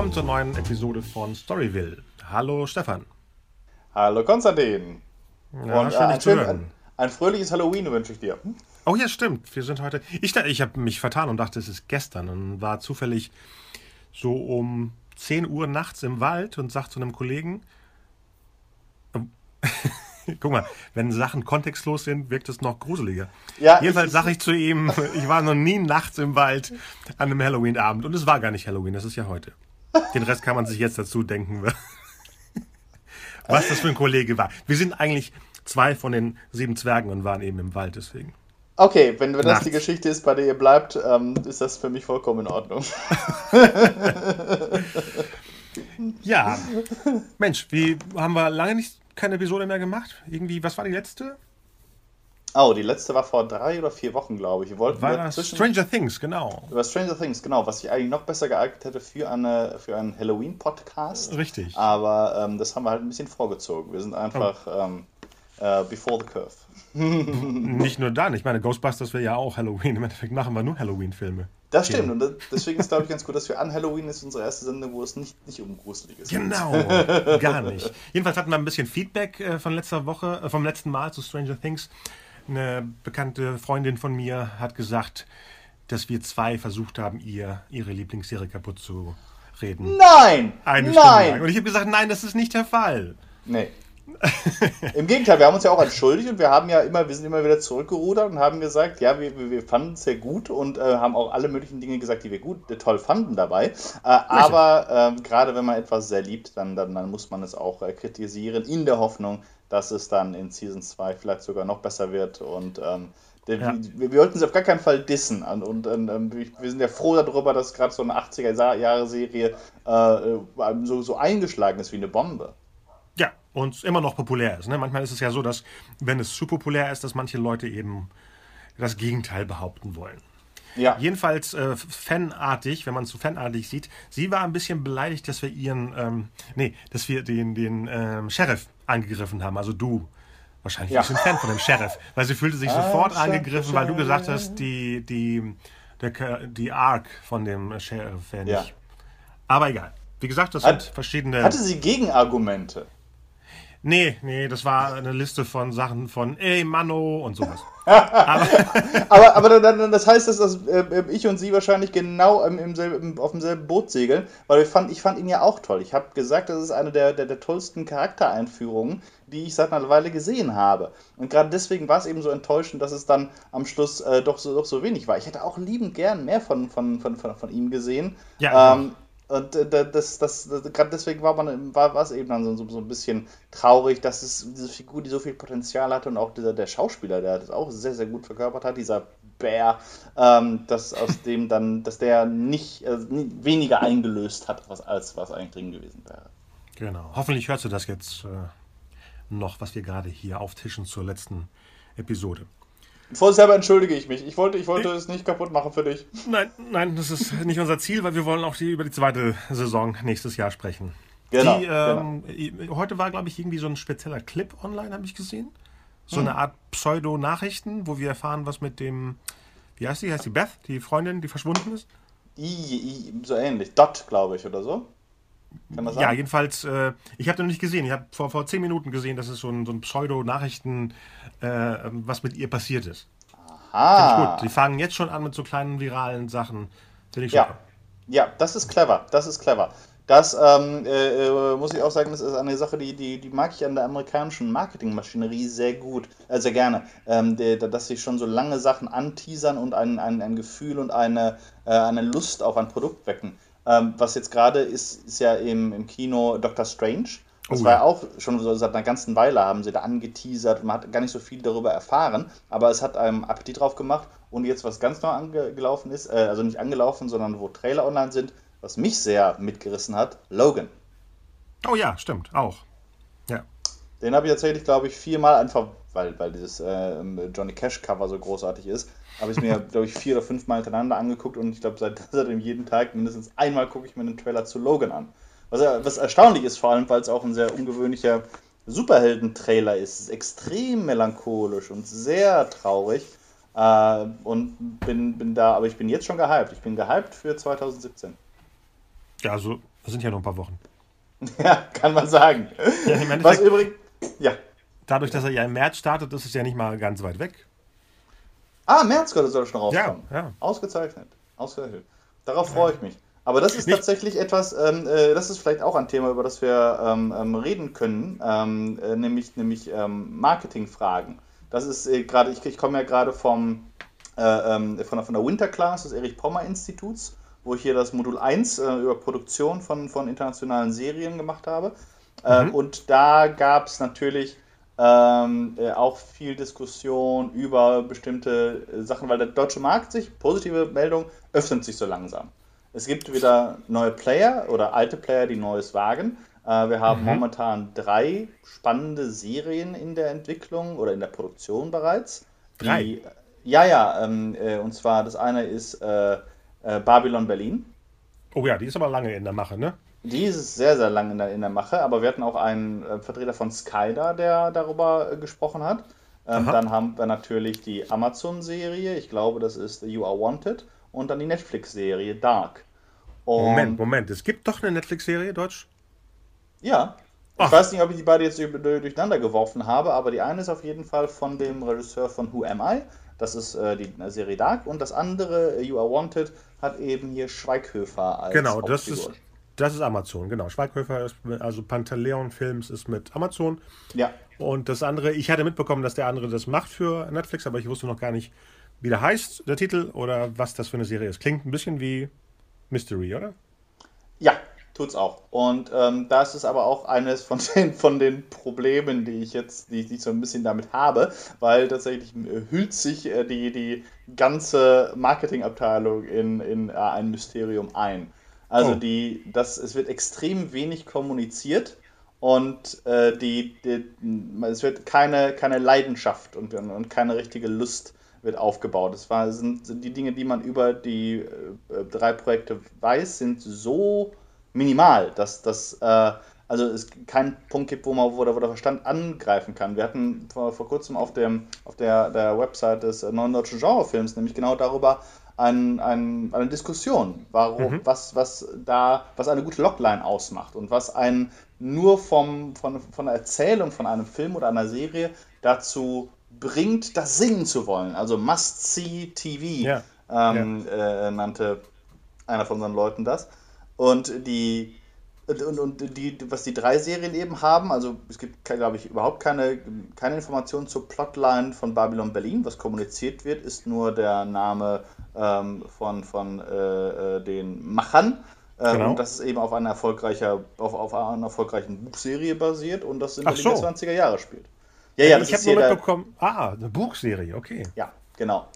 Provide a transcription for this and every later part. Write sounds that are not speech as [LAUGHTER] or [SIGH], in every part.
willkommen zur neuen Episode von Storyville. Hallo Stefan. Hallo Konstantin. Ja, Und, schön, äh, dich ein, zu schön, hören. ein, ein fröhliches Halloween wünsche ich dir. Oh ja, stimmt. Wir sind heute. Ich, ich habe mich vertan und dachte, es ist gestern und war zufällig so um 10 Uhr nachts im Wald und sagte zu einem Kollegen: ähm, [LAUGHS] Guck mal, wenn Sachen kontextlos sind, wirkt es noch gruseliger. Ja, Jedenfalls sage ich zu ihm, [LAUGHS] ich war noch nie nachts im Wald an einem Halloween-Abend und es war gar nicht Halloween, das ist ja heute. Den Rest kann man sich jetzt dazu denken, was das für ein Kollege war. Wir sind eigentlich zwei von den sieben Zwergen und waren eben im Wald, deswegen. Okay, wenn, wenn das Nachts. die Geschichte ist, bei der ihr bleibt, ähm, ist das für mich vollkommen in Ordnung. [LAUGHS] Ja, Mensch, wie haben wir lange nicht keine Episode mehr gemacht? Irgendwie, was war die letzte? Oh, die letzte war vor drei oder vier Wochen, glaube ich. Wir wollten War ja das Stranger Things, genau. über Stranger Things, genau, was sich eigentlich noch besser geeignet hätte für, eine, für einen Halloween-Podcast. Richtig. Aber ähm, das haben wir halt ein bisschen vorgezogen. Wir sind einfach Oh. ähm, äh, before the curve. [LAUGHS] Nicht nur dann, ich meine, Ghostbusters wäre ja auch Halloween. Im Endeffekt machen wir nur Halloween-Filme. Das stimmt. Und das, deswegen ist, glaube ich, ganz gut, dass wir an Halloween ist unsere erste Sendung, wo es nicht, nicht um Gruseliges geht. Genau, [LAUGHS] gar nicht. Jedenfalls hatten wir ein bisschen Feedback äh, von letzter Woche, äh, vom letzten Mal zu Stranger Things. Eine bekannte Freundin von mir hat gesagt, dass wir zwei versucht haben, ihr ihre Lieblingsserie kaputt zu reden. Nein! Eine Stunde lang. nein! Und ich habe gesagt, nein, das ist nicht der Fall. Nee. [LAUGHS] Im Gegenteil, wir haben uns ja auch entschuldigt und wir haben ja immer, wir sind immer wieder zurückgerudert und haben gesagt, ja, wir, wir, wir fanden es sehr gut und äh, haben auch alle möglichen Dinge gesagt, die wir gut, äh, toll fanden dabei. Äh, aber ähm, gerade wenn man etwas sehr liebt, dann, dann, dann muss man es auch äh, kritisieren, in der Hoffnung, dass es dann in Season 2 vielleicht sogar noch besser wird und ähm, Ja. wir, wir wollten sie auf gar keinen Fall dissen. Und, und, ähm, wir wir sind ja froh darüber, dass gerade so eine 80er-Jahre-Serie äh, so, so eingeschlagen ist wie eine Bombe. Ja, und immer noch populär ist. Ne? Manchmal ist es ja so, dass, wenn es zu populär ist, dass manche Leute eben das Gegenteil behaupten wollen. Ja. Jedenfalls äh, fanartig, wenn man es so fanartig sieht, sie war ein bisschen beleidigt, dass wir ihren, ähm, nee, dass wir den, den ähm, Sheriff angegriffen haben, also du. Wahrscheinlich Ja. ein Fan von dem Sheriff, weil sie fühlte sich Ah, sofort angegriffen, weil du gesagt hast, die, die, der, die Arc von dem Sheriff wäre nicht. Ja. Aber egal. Wie gesagt, das Hat- sind verschiedene. Hatte sie Gegenargumente? Nee, nee, das war eine Liste von Sachen von ey Manno und sowas. [LAUGHS] Aber, aber dann, dann, das heißt, dass das, äh, ich und sie wahrscheinlich genau im, im selben, auf demselben Boot segeln, weil wir fand, ich fand ihn ja auch toll. Ich habe gesagt, das ist eine der, der, der tollsten Charaktereinführungen, die ich seit einer Weile gesehen habe. Und gerade deswegen war es eben so enttäuschend, dass es dann am Schluss äh, doch, so, doch so wenig war. Ich hätte auch liebend gern mehr von, von, von, von, von ihm gesehen. Ja, ähm, und äh, da- das, das, das, gerade deswegen war man war, war es eben dann so, so, ein bisschen traurig, dass es diese Figur, die so viel Potenzial hatte und auch dieser der Schauspieler, der das auch sehr, sehr gut verkörpert hat, dieser Bär, ähm, dass aus [LAUGHS] dem dann, dass der nicht äh, weniger eingelöst hat, was, als was eigentlich drin gewesen wäre. Genau. Hoffentlich hörst du das jetzt äh, noch, was wir gerade hier auftischen zur letzten Episode. Vorsichtshalber entschuldige ich mich. Ich wollte, ich wollte es nicht kaputt machen für dich. Nein, nein, das ist nicht unser Ziel, weil wir wollen auch die, über die zweite Saison nächstes Jahr sprechen. Genau, Die, ähm, Heute war, glaube ich, irgendwie so ein spezieller Clip online, habe ich gesehen. So Hm. eine Art Pseudo-Nachrichten, wo wir erfahren, was mit dem, wie heißt die? Heißt die Beth, die Freundin, die verschwunden ist? I, I, so ähnlich. Dot, glaube ich, oder so. Kann das sein? Ja, jedenfalls, äh, ich habe den noch nicht gesehen. Ich habe vor, vor zehn Minuten gesehen, dass es so ein, so ein Pseudo-Nachrichten, äh, was mit ihr passiert ist. ah. Gut, die fangen jetzt schon an mit so kleinen viralen Sachen. Finde ich Ja. super. Ja, das ist clever. Das ist clever. Das ähm, äh, äh, muss ich auch sagen, das ist eine Sache, die, die, die mag ich an der amerikanischen Marketingmaschinerie sehr gut, äh, sehr gerne. Ähm, der- dass sie schon so lange Sachen anteasern und ein, ein, ein Gefühl und eine, äh, eine Lust auf ein Produkt wecken. Ähm, was jetzt gerade ist, ist ja im, im Kino Doctor Strange. Das Oh war ja. auch schon so seit einer ganzen Weile haben sie da angeteasert und man hat gar nicht so viel darüber erfahren, aber es hat einem Appetit drauf gemacht und jetzt was ganz neu angelaufen ist, äh, also nicht angelaufen, sondern wo Trailer online sind, was mich sehr mitgerissen hat, Logan. Oh ja, stimmt, auch. Ja. Den habe ich tatsächlich, glaube ich, viermal einfach, weil, weil dieses äh, Johnny Cash Cover so großartig ist, habe ich mir, glaube ich, vier oder fünfmal hintereinander angeguckt und ich glaube, seit, [LAUGHS] seitdem jeden Tag mindestens einmal gucke ich mir einen Trailer zu Logan an. Was, ja- was erstaunlich ist, vor allem, weil es auch ein sehr ungewöhnlicher Superhelden-Trailer ist. Es ist extrem melancholisch und sehr traurig. Äh, und bin, bin da, aber ich bin jetzt schon gehypt. Ich bin gehypt für 2017. Ja, also sind ja nur ein paar Wochen. [LAUGHS] Ja, kann man sagen. Ja, Was übrigens, ja. Dadurch, dass er ja im März startet, ist es ja nicht mal ganz weit weg. Ah, März soll er schon rauskommen. Ja, ja. Ausgezeichnet. Ausgezeichnet. Darauf ja. freue ich mich. Aber das ist nicht. tatsächlich etwas, ähm, äh, das ist vielleicht auch ein Thema, über das wir ähm, ähm, reden können, ähm, äh, nämlich, nämlich ähm, Marketingfragen. Das ist äh, gerade, ich, ich komme ja gerade vom, äh, ähm, von, der, von der Winter Class des Erich Pommer Instituts wo ich hier das Modul 1 äh, über Produktion von, von internationalen Serien gemacht habe. Äh, mhm. Und da gab es natürlich ähm, äh, auch viel Diskussion über bestimmte äh, Sachen, weil der deutsche Markt sich, positive Meldung, öffnet sich so langsam. Es gibt wieder neue Player oder alte Player, die Neues wagen. Äh, wir haben mhm. momentan drei spannende Serien in der Entwicklung oder in der Produktion bereits. Drei? Die, ja, ja, ähm, äh, und zwar das eine ist äh, Babylon Berlin. Oh ja, die ist aber lange in der Mache, ne? Die ist sehr, sehr lange in der, in der Mache, aber wir hatten auch einen äh, Vertreter von Sky da, der darüber äh, gesprochen hat. Ähm, dann haben wir natürlich die Amazon-Serie, ich glaube, das ist You Are Wanted, und dann die Netflix-Serie Dark. Und Moment, Moment, es gibt doch eine Netflix-Serie, Deutsch? Ja. Ach. Ich weiß nicht, ob ich die beide jetzt durcheinander geworfen habe, aber die eine ist auf jeden Fall von dem Regisseur von Who Am I das ist äh, die Serie Dark. Und das andere, äh, You Are Wanted, hat eben hier Schweighöfer als Genau, das ist, das ist Amazon, genau. Schweighöfer ist, also Pantaleon Films ist mit Amazon. Ja. Und das andere, ich hatte mitbekommen, dass der andere das macht für Netflix, aber ich wusste noch gar nicht, wie der heißt, der Titel, oder was das für eine Serie ist. Klingt ein bisschen wie Mystery, oder? Ja, Tut's auch. Und ähm, das ist aber auch eines von den, von den Problemen, die ich jetzt, die, die ich so ein bisschen damit habe, weil tatsächlich äh, hüllt sich äh, die, die ganze Marketingabteilung in, in äh, ein Mysterium ein. Also oh. die, das, es wird extrem wenig kommuniziert und äh, die, die, es wird keine, keine Leidenschaft und, und keine richtige Lust wird aufgebaut. Das war, sind, sind die Dinge, die man über die äh, drei Projekte weiß, sind so minimal, dass das äh, also es keinen Punkt gibt, wo man wo der, wo der Verstand angreifen kann. Wir hatten vor, vor kurzem auf, dem, auf der, der Website des neuen deutschen Genrefilms nämlich genau darüber ein, ein, eine Diskussion, warum, mhm. was, was da, was eine gute Logline ausmacht und was einen nur vom, von, von der Erzählung von einem Film oder einer Serie dazu bringt, das singen zu wollen. Also Must-See-TV ja. ähm, ja. Äh, nannte einer von unseren Leuten das. Und die und, und die, was die drei Serien eben haben, also es gibt, glaube ich, überhaupt keine, keine Informationen zur Plotline von Babylon Berlin. Was kommuniziert wird, ist nur der Name ähm, von, von äh, äh den Machern. Ähm, genau. Und das ist eben auf einer, erfolgreicher, auf, auf einer erfolgreichen Buchserie basiert und das in den so. 20er Jahre spielt. Ja, ja, ich habe nur mitbekommen, ah, eine Buchserie, okay. Ja, genau.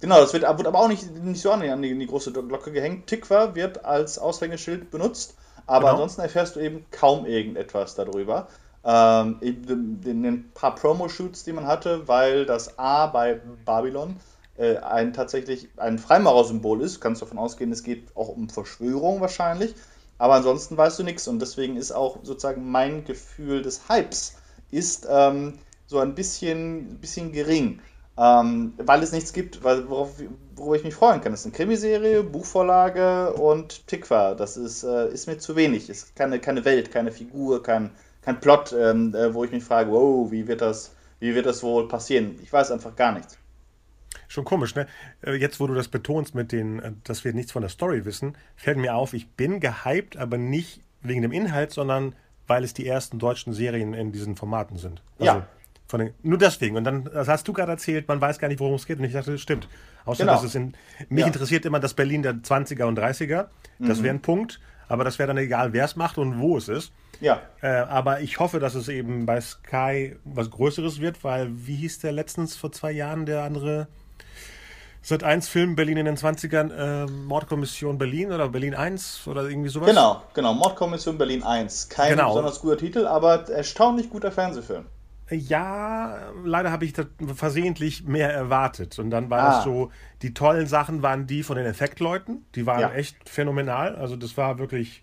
Genau, das wird, wird aber auch nicht, nicht so an die, an die große Glocke gehängt. Tikva wird als Aushängeschild benutzt, aber genau. ansonsten erfährst du eben kaum irgendetwas darüber. Ähm, in, in den paar Promo-Shoots, die man hatte, weil das A bei Babylon äh, ein tatsächlich ein Freimaurer-Symbol ist, kannst du davon ausgehen, es geht auch um Verschwörung wahrscheinlich. Aber ansonsten weißt du nichts und deswegen ist auch sozusagen mein Gefühl des Hypes ist ähm, so ein bisschen, bisschen gering. Ähm, weil es nichts gibt, worauf, worüber ich mich freuen kann. Das ist eine Krimiserie, Buchvorlage und Tikva. Das ist, äh, ist mir zu wenig. Es ist keine, keine Welt, keine Figur, kein, kein Plot, ähm, äh, wo ich mich frage, wow, wie wird, das, wie wird das wohl passieren? Ich weiß einfach gar nichts. Schon komisch, ne? Äh, jetzt, wo du das betonst mit den, äh, dass wir nichts von der Story wissen, fällt mir auf, ich bin gehypt, aber nicht wegen dem Inhalt, sondern weil es die ersten deutschen Serien in diesen Formaten sind. Also, ja. Den, nur deswegen. Und dann das hast du gerade erzählt, man weiß gar nicht, worum es geht. Und ich dachte, das stimmt. Außer genau. dass es in. Mich ja. interessiert immer das Berlin der 20er und 30er. Das mhm. wäre ein Punkt. Aber das wäre dann egal, wer es macht und wo es ist. Ja. Äh, aber ich hoffe, dass es eben bei Sky was Größeres wird, weil, wie hieß der letztens vor zwei Jahren der andere Sat 1 Film Berlin in den 20ern, äh, Mordkommission Berlin oder Berlin 1 oder irgendwie sowas? Genau, genau, Mordkommission Berlin 1. Kein genau. besonders guter Titel, aber erstaunlich guter Fernsehfilm. Ja, leider habe ich das versehentlich mehr erwartet. Und dann war ah. das so, die tollen Sachen waren die von den Effektleuten. Die waren ja. echt phänomenal. Also das war wirklich,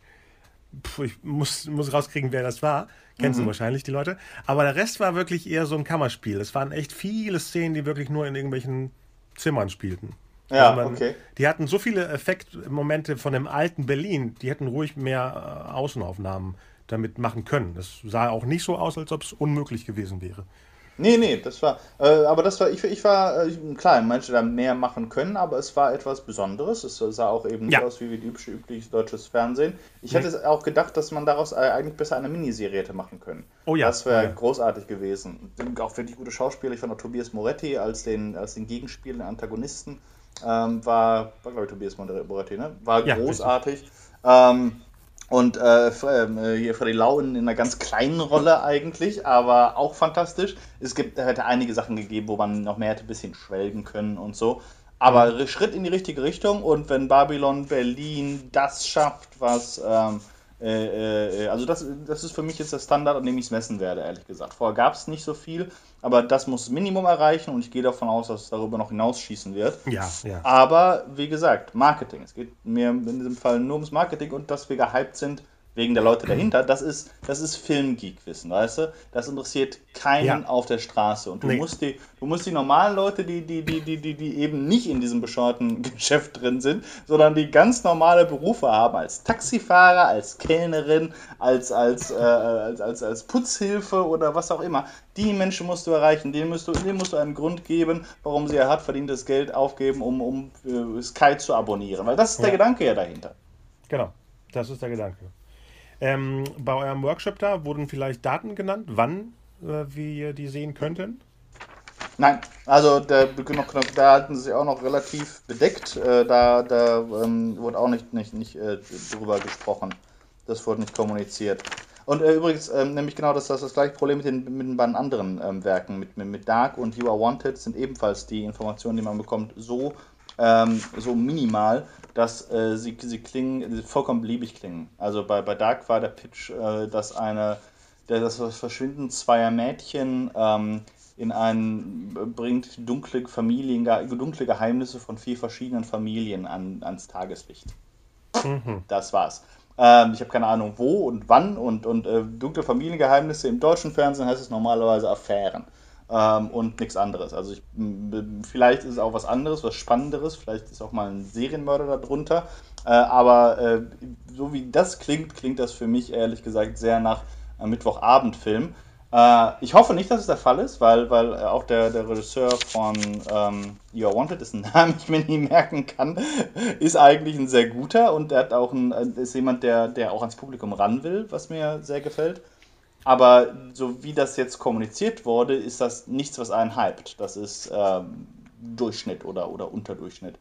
pf, ich muss, muss rauskriegen, wer das war. Kennst mhm. du wahrscheinlich, die Leute. Aber der Rest war wirklich eher so ein Kammerspiel. Es waren echt viele Szenen, die wirklich nur in irgendwelchen Zimmern spielten. Ja, Also man- okay. Die hatten so viele Effektmomente von dem alten Berlin, die hätten ruhig mehr äh, Außenaufnahmen damit machen können. Es sah auch nicht so aus, als ob es unmöglich gewesen wäre. Nee, nee, das war, äh, aber das war, ich, ich war, äh, klar, manche da mehr machen können, aber es war etwas Besonderes. Es sah auch eben Ja. nicht aus wie üblich, übliches deutsches Fernsehen. Ich hätte es auch gedacht, dass man daraus äh, eigentlich besser eine Miniserie hätte machen können. Oh ja, Das wäre oh ja. großartig gewesen. Auch wirklich gute Schauspieler. Ich fand auch Tobias Moretti als den, als den Gegenspieler, den Antagonisten, ähm, war, war glaube ich Tobias Moretti, ne? War Ja, großartig. Ähm, und äh, ähm, äh, hier Freddy Lau in, in einer ganz kleinen Rolle eigentlich, aber auch fantastisch. Es gibt, hätte einige Sachen gegeben, wo man noch mehr hätte ein bisschen schwelgen können und so. Aber Mhm. Schritt in die richtige Richtung und wenn Babylon Berlin das schafft, was ähm, äh, äh, also das, das ist für mich jetzt der Standard, an dem ich es messen werde, ehrlich gesagt. Vorher gab es nicht so viel, aber das muss Minimum erreichen und ich gehe davon aus, dass es darüber noch hinausschießen wird. Ja, ja. Aber wie gesagt, Marketing. Es geht mir in diesem Fall nur ums Marketing und dass wir gehypt sind wegen der Leute dahinter. Das ist, das ist Filmgeek-Wissen, weißt du? Das interessiert keinen Ja. auf der Straße. Und du Nee. musst die, du musst die normalen Leute, die, die, die, die, die, die eben nicht in diesem bescheuerten [LAUGHS] Geschäft drin sind, sondern die ganz normale Berufe haben, als Taxifahrer, als Kellnerin, als, als, äh, als, als, als Putzhilfe oder was auch immer. Die Menschen musst du erreichen, denen musst du, denen musst du einen Grund geben, warum sie ihr hart verdientes Geld aufgeben, um, um äh, Sky zu abonnieren. Weil das ist der Ja. Gedanke ja dahinter. Genau, das ist der Gedanke. Ähm, bei eurem Workshop da wurden vielleicht Daten genannt, wann äh, wir die sehen könnten? Nein, also da, noch, da halten sie sich auch noch relativ bedeckt. Äh, da da ähm, wurde auch nicht, nicht, nicht äh, drüber gesprochen. Das wurde nicht kommuniziert. Und äh, übrigens, ähm, nämlich genau das, das das gleiche Problem mit den, mit den beiden anderen ähm, Werken. Mit, mit, mit Dark und You Are Wanted sind ebenfalls die Informationen, die man bekommt, so, ähm, so minimal, dass äh, sie, sie klingen, vollkommen beliebig klingen. Also bei, bei Dark war der Pitch, äh, dass eine, der, das Verschwinden zweier Mädchen ähm, in einen bringt dunkle Familien, dunkle Geheimnisse von vier verschiedenen Familien an, ans Tageslicht. Das war's. Ähm, ich habe keine Ahnung, wo und wann und, und äh, dunkle Familiengeheimnisse im deutschen Fernsehen heißt es normalerweise Affären ähm, und nichts anderes. Also ich, vielleicht ist es auch was anderes, was Spannenderes, vielleicht ist auch mal ein Serienmörder darunter. Äh, aber äh, so wie das klingt, klingt das für mich ehrlich gesagt sehr nach einem Mittwochabendfilm. Äh, ich hoffe nicht, dass es der Fall ist, weil, weil äh, auch der, der Regisseur von ähm, You Are Wanted, dessen [LAUGHS] Namen ich mir nie merken kann, ist eigentlich ein sehr guter und er hat auch ein, äh, ist jemand, der, der auch ans Publikum ran will, was mir sehr gefällt. Aber so wie das jetzt kommuniziert wurde, ist das nichts, was einen hypt. Das ist ähm, Durchschnitt oder, oder Unterdurchschnitt.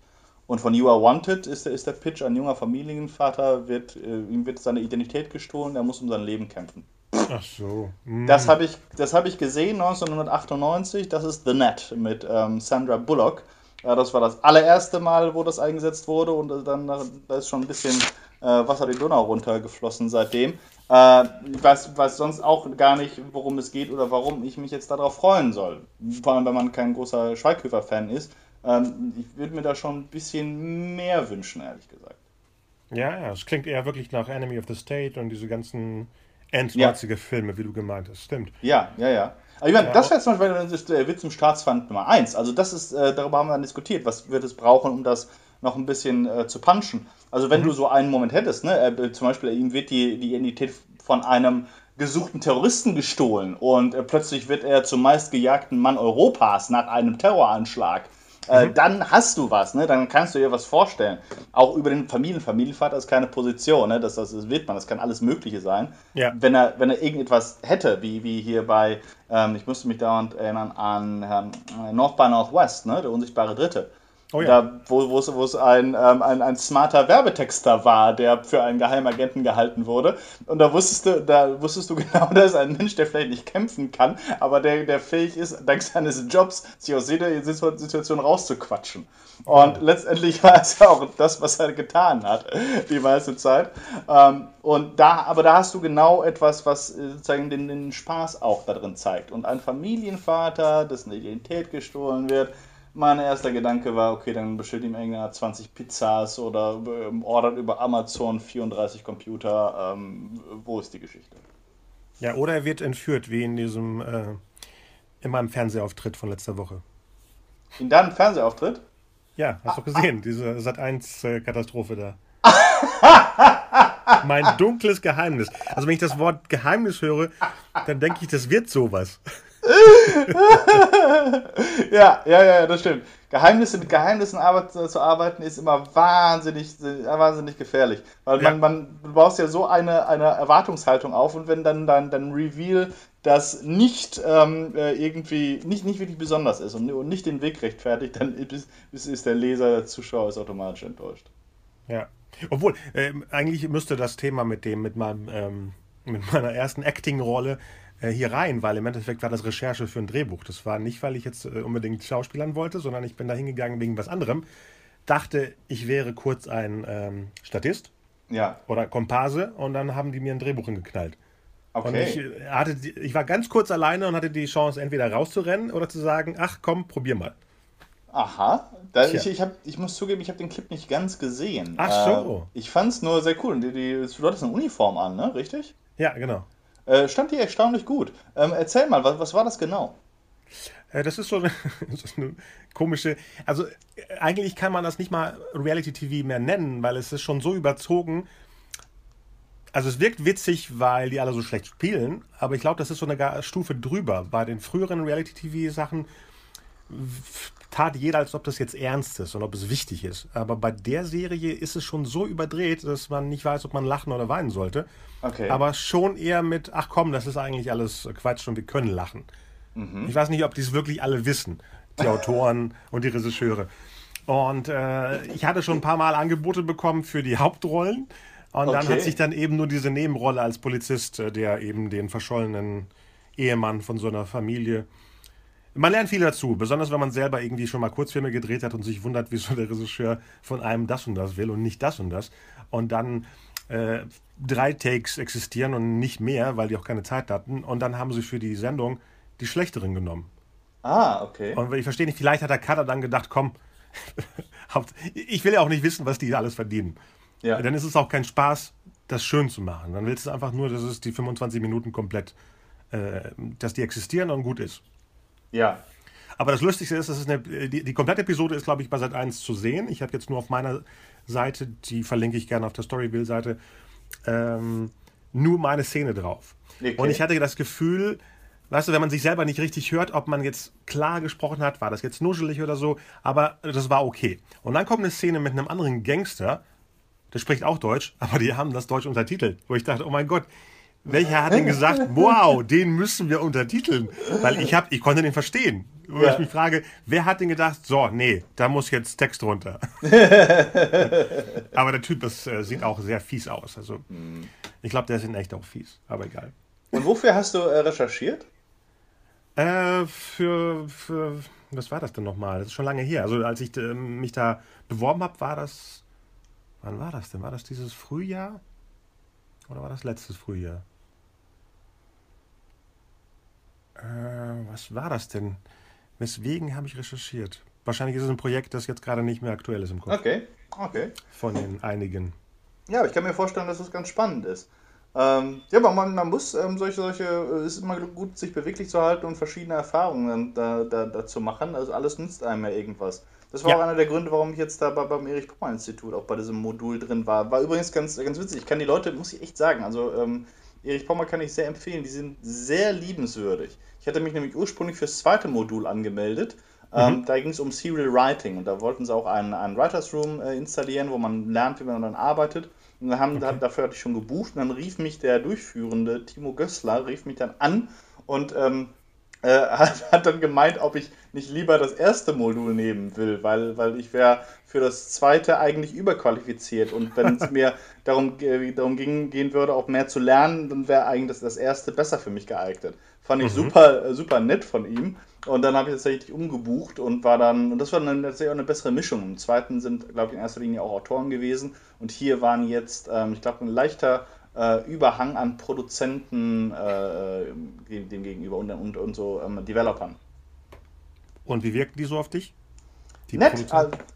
Und von You Are Wanted ist, der- ist der Pitch, ein junger Familienvater, wird, äh, ihm wird seine Identität gestohlen, er muss um sein Leben kämpfen. Ach so. Hm. Das habe ich, das hab ich gesehen 1998. Das ist The Net mit ähm, Sandra Bullock. Ja, das war das allererste Mal, wo das eingesetzt wurde und dann da ist schon ein bisschen äh, Wasser die Donau runtergeflossen seitdem. Äh, ich weiß, weiß sonst auch gar nicht, worum es geht oder warum ich mich jetzt darauf freuen soll. Vor allem, wenn man kein großer Schweighöfer-Fan ist. Ähm, ich würde mir da schon ein bisschen mehr wünschen, ehrlich gesagt. Ja, ja, es klingt eher wirklich nach Enemy of the State und diese ganzen endneuzige Filme, wie du gemeint hast. Stimmt. Ja, ja, ja. Aber ich meine, Ja, das wäre zum Beispiel der Witz im Staatsfeind Nummer 1. Also das ist, äh, darüber haben wir dann diskutiert, was wird es brauchen, um das noch ein bisschen äh, zu punchen. Also wenn du so einen Moment hättest, ne, äh, zum Beispiel ihm wird die, die Identität von einem gesuchten Terroristen gestohlen und äh, plötzlich wird er zum meistgejagten Mann Europas nach einem Terroranschlag. Äh, Dann hast du was, ne? dann kannst du dir was vorstellen. Auch über den Familien. Familienvater ist keine Position, ne? das, das, das wird man, das kann alles Mögliche sein Ja. wenn er, wenn er irgendetwas hätte, wie, wie hier bei, ähm, ich musste mich dauernd erinnern an Herrn äh, North by Northwest, ne, der unsichtbare Dritte. Oh ja. Da, wo, wo es, wo es ein, ähm, ein, ein smarter Werbetexter war, der für einen Geheimagenten gehalten wurde. Und da wusstest du, da wusstest du [LAUGHS] genau, da ist ein Mensch, der vielleicht nicht kämpfen kann, aber der, der fähig ist, dank seines Jobs, sich aus jeder Situ- Situation rauszuquatschen. Und letztendlich war es ja auch das, was er getan hat, die meiste Zeit. Ähm, und da, aber da hast du genau etwas, was äh, sozusagen den, den Spaß auch da drin zeigt. Und ein Familienvater, dessen Identität gestohlen wird, mein erster Gedanke war, okay, dann bestellt ihm irgendeiner 20 Pizzas oder ähm, ordert über Amazon 34 Computer. Ähm, wo ist die Geschichte? Ja, oder er wird entführt, wie in diesem, äh, in meinem Fernsehauftritt von letzter Woche. In deinem Fernsehauftritt? Ja, hast du gesehen, diese Sat 1 Katastrophe da. [LAUGHS] mein dunkles Geheimnis. Also wenn ich das Wort Geheimnis höre, dann denke ich, das wird sowas. Ja, ja, ja, das stimmt. Geheimnisse mit Geheimnissen arbeit, zu arbeiten ist immer wahnsinnig, wahnsinnig gefährlich. Weil ja. man, man, du baust ja so eine, eine Erwartungshaltung auf und wenn dann dein, dein Reveal das nicht ähm, äh, irgendwie, nicht, nicht wirklich besonders ist und, und nicht den Weg rechtfertigt, dann ist, ist der Leser, der Zuschauer ist automatisch enttäuscht. Ja. Obwohl, äh, eigentlich müsste das Thema mit dem, mit meinem, ähm, mit meiner ersten Acting-Rolle äh, hier rein, weil im Endeffekt war das Recherche für ein Drehbuch. Das war nicht, weil ich jetzt äh, unbedingt Schauspielern wollte, sondern ich bin da hingegangen wegen was anderem. Dachte, ich wäre kurz ein ähm, Statist ja. oder Komparse und dann haben die mir ein Drehbuch hingeknallt. Okay. Und ich, äh, hatte, ich war ganz kurz alleine und hatte die Chance, entweder rauszurennen oder zu sagen, ach komm, probier mal. Aha, da, ich, ich, hab, ich muss zugeben, ich habe den Clip nicht ganz gesehen. Ach so. Äh, ich fand es nur sehr cool. Die, die, du hattest eine Uniform an, ne? Richtig? Ja, genau. Äh, stand die erstaunlich gut. Ähm, erzähl mal, was, was war das genau? Äh, das ist so eine, [LAUGHS] ist eine komische. Also, eigentlich kann man das nicht mal Reality TV mehr nennen, weil es ist schon so überzogen. Also, es wirkt witzig, weil die alle so schlecht spielen, aber ich glaube, das ist so eine Stufe drüber. Bei den früheren Reality TV-Sachen tat jeder, als ob das jetzt ernst ist und ob es wichtig ist. Aber bei der Serie ist es schon so überdreht, dass man nicht weiß, ob man lachen oder weinen sollte. Okay. Aber schon eher mit, ach komm, das ist eigentlich alles Quatsch und wir können lachen. Mhm. Ich weiß nicht, ob die es wirklich alle wissen, die [LAUGHS] Autoren und die Regisseure. Und äh, ich hatte schon ein paar Mal Angebote bekommen für die Hauptrollen. Und okay. dann hat sich dann eben nur diese Nebenrolle als Polizist, äh, der eben den verschollenen Ehemann von so einer Familie man lernt viel dazu, besonders wenn man selber irgendwie schon mal Kurzfilme gedreht hat und sich wundert, wieso der Regisseur von einem das und das will und nicht das und das. Und dann äh, drei Takes existieren und nicht mehr, weil die auch keine Zeit hatten. Und dann haben sie für die Sendung die schlechteren genommen. Ah, okay. Und ich verstehe nicht, vielleicht hat der Cutter dann gedacht, komm, [LAUGHS] ich will ja auch nicht wissen, was die alles verdienen. Ja. Dann ist es auch kein Spaß, das schön zu machen. Dann willst du einfach nur, dass es die 25 Minuten komplett, äh, dass die existieren und gut ist. Ja. Aber das Lustigste ist, dass es eine, die, die komplette Episode ist, glaube ich, bei Sat 1 zu sehen. Ich habe jetzt nur auf meiner Seite, die verlinke ich gerne auf der Storyville-Seite, ähm, nur meine Szene drauf. Okay. Und ich hatte das Gefühl, weißt du, wenn man sich selber nicht richtig hört, ob man jetzt klar gesprochen hat, war das jetzt nuschelig oder so, aber das war okay. Und dann kommt eine Szene mit einem anderen Gangster, der spricht auch Deutsch, [LAUGHS] aber die haben das Deutsch untertitelt, wo ich dachte, oh mein Gott, welcher hat denn gesagt, wow, den müssen wir untertiteln? Weil ich hab, ich konnte den verstehen. Wo ja. ich mich frage, wer hat denn gedacht, so, nee, da muss jetzt Text runter. [LAUGHS] aber der Typ, das äh, sieht auch sehr fies aus. Also, ich glaube, der ist in echt auch fies, aber egal. Und wofür hast du äh, recherchiert? Äh, für, für, was war das denn nochmal? Das ist schon lange her. Also, als ich äh, mich da beworben habe, war das, wann war das denn? War das dieses Frühjahr? Oder war das letztes Frühjahr? Äh, was war das denn? Weswegen habe ich recherchiert? Wahrscheinlich ist es ein Projekt, das jetzt gerade nicht mehr aktuell ist im Kopf. Okay, okay. Von den einigen. Ja, aber ich kann mir vorstellen, dass es das ganz spannend ist. Ähm, ja, aber man, man muss ähm, solche, solche, es äh, ist immer gut, sich beweglich zu halten und verschiedene Erfahrungen da, da, dazu machen. Also alles nützt einem ja irgendwas. Das war ja. auch einer der Gründe, warum ich jetzt da bei, beim Erich Pommer Institut auch bei diesem Modul drin war. War übrigens ganz, ganz witzig. Ich kann die Leute, muss ich echt sagen, also ähm, Erich Pommer kann ich sehr empfehlen. Die sind sehr liebenswürdig. Ich hatte mich nämlich ursprünglich fürs zweite Modul angemeldet. Ähm, mhm. da ging es um Serial Writing und da wollten sie auch einen, einen Writers Room äh, installieren, wo man lernt, wie man dann arbeitet. Und dann haben, okay. dafür hatte ich schon gebucht und dann rief mich der Durchführende, Timo Gößler, rief mich dann an und ähm, äh, hat, hat, dann gemeint, ob ich nicht lieber das erste Modul nehmen will, weil, weil ich wäre für das zweite eigentlich überqualifiziert. Und wenn es [LAUGHS] mir darum, äh, darum ging, gehen würde, auch mehr zu lernen, dann wäre eigentlich das, das erste besser für mich geeignet. Fand ich mhm. super, äh, super nett von ihm. Und dann habe ich tatsächlich umgebucht und war dann, und das war dann tatsächlich auch eine bessere Mischung. Im zweiten sind, glaube ich, in erster Linie auch Autoren gewesen. Und hier waren jetzt, ähm, ich glaube, ein leichter äh, Überhang an Produzenten äh, äh dem gegenüber und, und, und so ähm, Developern. Und wie wirken die so auf dich? Die Nett,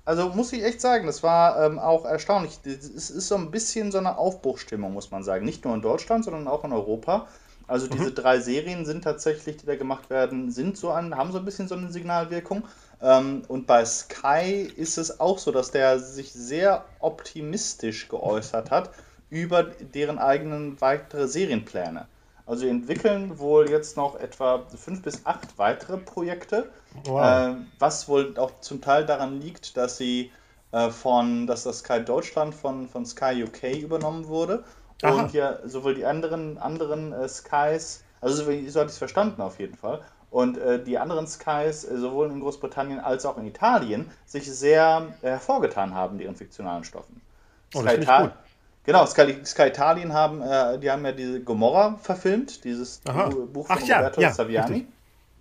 also muss ich echt sagen, das war ähm, auch erstaunlich. Es ist so ein bisschen so eine Aufbruchstimmung, muss man sagen. Nicht nur in Deutschland, sondern auch in Europa. Also diese mhm. drei Serien sind tatsächlich, die da gemacht werden, sind so an, haben so ein bisschen so eine Signalwirkung. Ähm, und bei Sky ist es auch so, dass der sich sehr optimistisch geäußert hat über deren eigenen weitere Serienpläne. Also sie entwickeln wohl jetzt noch etwa fünf bis acht weitere Projekte, wow. äh, was wohl auch zum Teil daran liegt, dass sie äh, von, dass das Sky Deutschland von, von Sky UK übernommen wurde Aha. und ja sowohl die anderen, anderen äh, Skys, also so, so hatte ich es verstanden auf jeden Fall, und äh, die anderen Skys, äh, sowohl in Großbritannien als auch in Italien, sich sehr äh, hervorgetan haben, die ihren fiktionalen Stoffen. Oh, Sky, Genau, Sky, Sky Italien haben, äh, die haben ja diese Gomorra verfilmt, dieses Aha. Buch von Ach, Roberto ja, Saviani.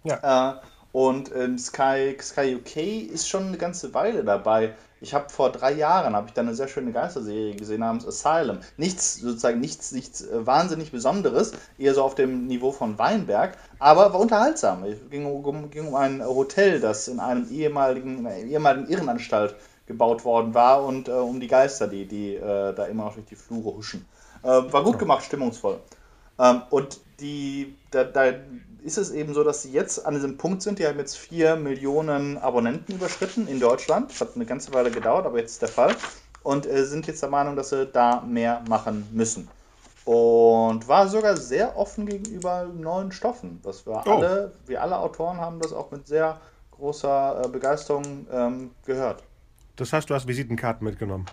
Ja. Äh, und ähm, Sky, Sky UK ist schon eine ganze Weile dabei. Ich habe vor drei Jahren habe ich da eine sehr schöne Geisterserie gesehen namens Asylum. Nichts sozusagen nichts nichts äh, wahnsinnig Besonderes, eher so auf dem Niveau von Weinberg, aber war unterhaltsam. Es ging um, ging um ein Hotel, das in einem ehemaligen in einer ehemaligen Irrenanstalt gebaut worden war und äh, um die Geister, die die äh, da immer noch durch die Flure huschen. Äh, war gut gemacht, stimmungsvoll. Ähm, und die da, da ist es eben so, dass sie jetzt an diesem Punkt sind. Die haben jetzt 4 Millionen Abonnenten überschritten in Deutschland. Das hat eine ganze Weile gedauert, aber jetzt ist der Fall. Und äh, sind jetzt der Meinung, dass sie da mehr machen müssen. Und war sogar sehr offen gegenüber neuen Stoffen. Das wir oh. alle, wir alle Autoren haben das auch mit sehr großer äh, Begeisterung ähm, gehört. Das heißt, du hast Visitenkarten mitgenommen?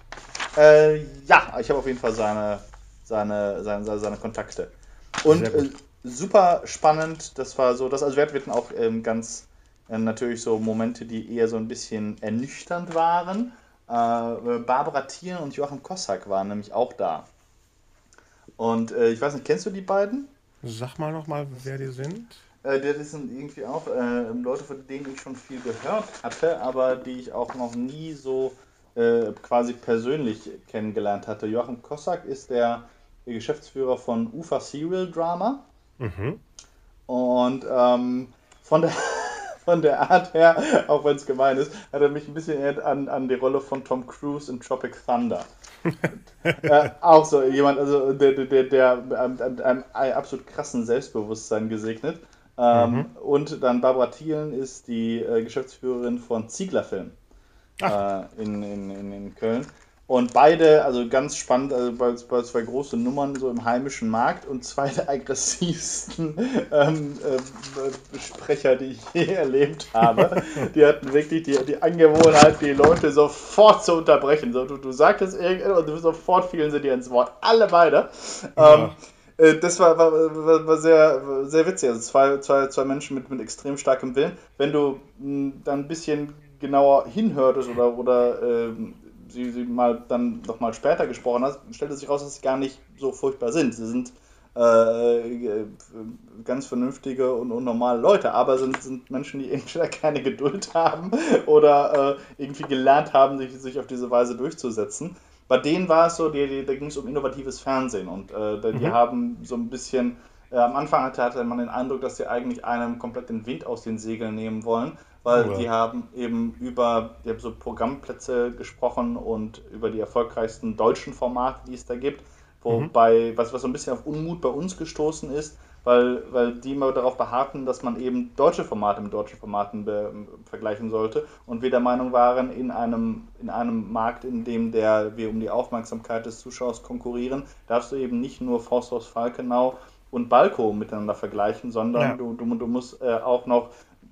Äh, ja, ich habe auf jeden Fall seine, seine, seine, seine Kontakte. Und äh, super spannend. Das war so, das, also wir hatten auch ähm, ganz äh, natürlich so Momente, die eher so ein bisschen ernüchternd waren. Äh, Barbara Thielen und Joachim Kossack waren nämlich auch da. Und äh, ich weiß nicht, kennst du die beiden? Sag mal nochmal, wer die sind. Äh, die sind irgendwie auch äh, Leute, von denen ich schon viel gehört hatte, aber die ich auch noch nie so äh, quasi persönlich kennengelernt hatte. Joachim Kossack ist der, der Geschäftsführer von UFA Serial Drama. Mhm. Und ähm, von, der, [LAUGHS] von der Art her, auch wenn es gemein ist, hat er mich ein bisschen erinnert an, an die Rolle von Tom Cruise in Tropic Thunder. [LAUGHS] äh, auch so jemand, also der, der, der mit einem, absolut krassen Selbstbewusstsein gesegnet. Ähm, mhm. Und dann Barbara Thielen ist die äh, Geschäftsführerin von Ziegler Film äh, in, in, in, in Köln. Und beide, also ganz spannend, also bei, bei zwei große Nummern so im heimischen Markt und zwei der aggressivsten [LAUGHS] ähm, äh, Sprecher, die ich je [LAUGHS] erlebt habe. die hatten wirklich die, die Angewohnheit, die Leute sofort zu unterbrechen. So, du, du sagtest irgendetwas und sofort fielen sie dir ins Wort. Alle beide. Ja. Ähm, äh, das war, war, war, sehr, sehr witzig. Also zwei, zwei, zwei Menschen mit, mit extrem starkem Willen. Wenn du mh, dann ein bisschen genauer hinhörtest oder, oder ähm, sie, sie mal dann noch mal später gesprochen hast, stellte sich raus, dass sie gar nicht so furchtbar sind. Sie sind äh, ganz vernünftige und, und, normale Leute, aber sind, sind Menschen, die [LAUGHS] entweder keine Geduld haben oder äh, irgendwie gelernt haben, sich, sich auf diese Weise durchzusetzen. Bei denen war es so, die, die, da ging es um innovatives Fernsehen und äh, die mhm. haben so ein bisschen, äh, am Anfang hatte, hatte man den Eindruck, dass sie eigentlich einem komplett den Wind aus den Segeln nehmen wollen weil oh, die haben eben über die haben so Programmplätze gesprochen und über die erfolgreichsten deutschen Formate, die es da gibt. Wobei, mhm. was, was so ein bisschen auf Unmut bei uns gestoßen ist, weil, weil die immer darauf beharrten, dass man eben deutsche Formate mit deutschen Formaten be, vergleichen sollte und wir der Meinung waren, in einem, in einem Markt, in dem der, wir um die Aufmerksamkeit des Zuschauers konkurrieren, darfst du eben nicht nur Forsthaus Falkenau und Balko miteinander vergleichen, sondern ja. du, du, du musst äh, auch noch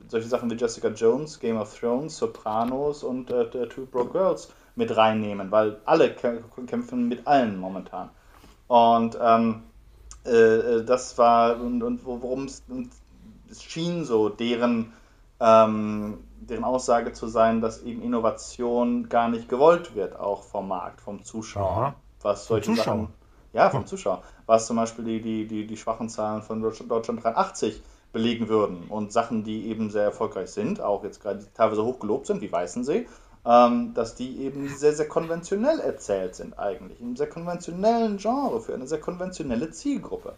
solche Sachen wie Jessica Jones, Game of Thrones, Sopranos und äh, Two Broke Girls mit reinnehmen, weil alle kämpfen mit allen momentan. Und ähm, äh, äh, das war, und, und worum es, es schien so, deren, ähm, deren Aussage zu sein, dass eben Innovation gar nicht gewollt wird, auch vom Markt, vom Zuschauer. Aha. Was solche Zuschauer. Sachen. Ja, vom Zuschauer. Was zum Beispiel die, die, die, die schwachen Zahlen von Deutschland 83 belegen würden. Und Sachen, die eben sehr erfolgreich sind, auch jetzt gerade teilweise hochgelobt sind, wie Weißensee, dass die eben sehr, sehr konventionell erzählt sind eigentlich. In einem sehr konventionellen Genre für eine sehr konventionelle Zielgruppe.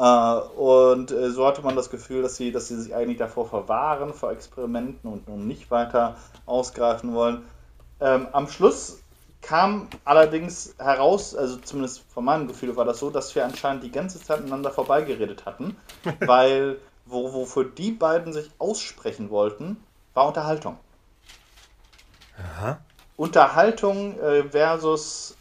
Äh, und äh, so hatte man das Gefühl, dass sie, dass sie sich eigentlich davor verwahren, vor Experimenten und nun nicht weiter ausgreifen wollen. Ähm, am Schluss kam allerdings heraus, also zumindest von meinem Gefühl war das so, dass wir anscheinend die ganze Zeit miteinander vorbeigeredet hatten, [LAUGHS] weil wo, wofür die beiden sich aussprechen wollten, war Unterhaltung. Aha. Unterhaltung äh, versus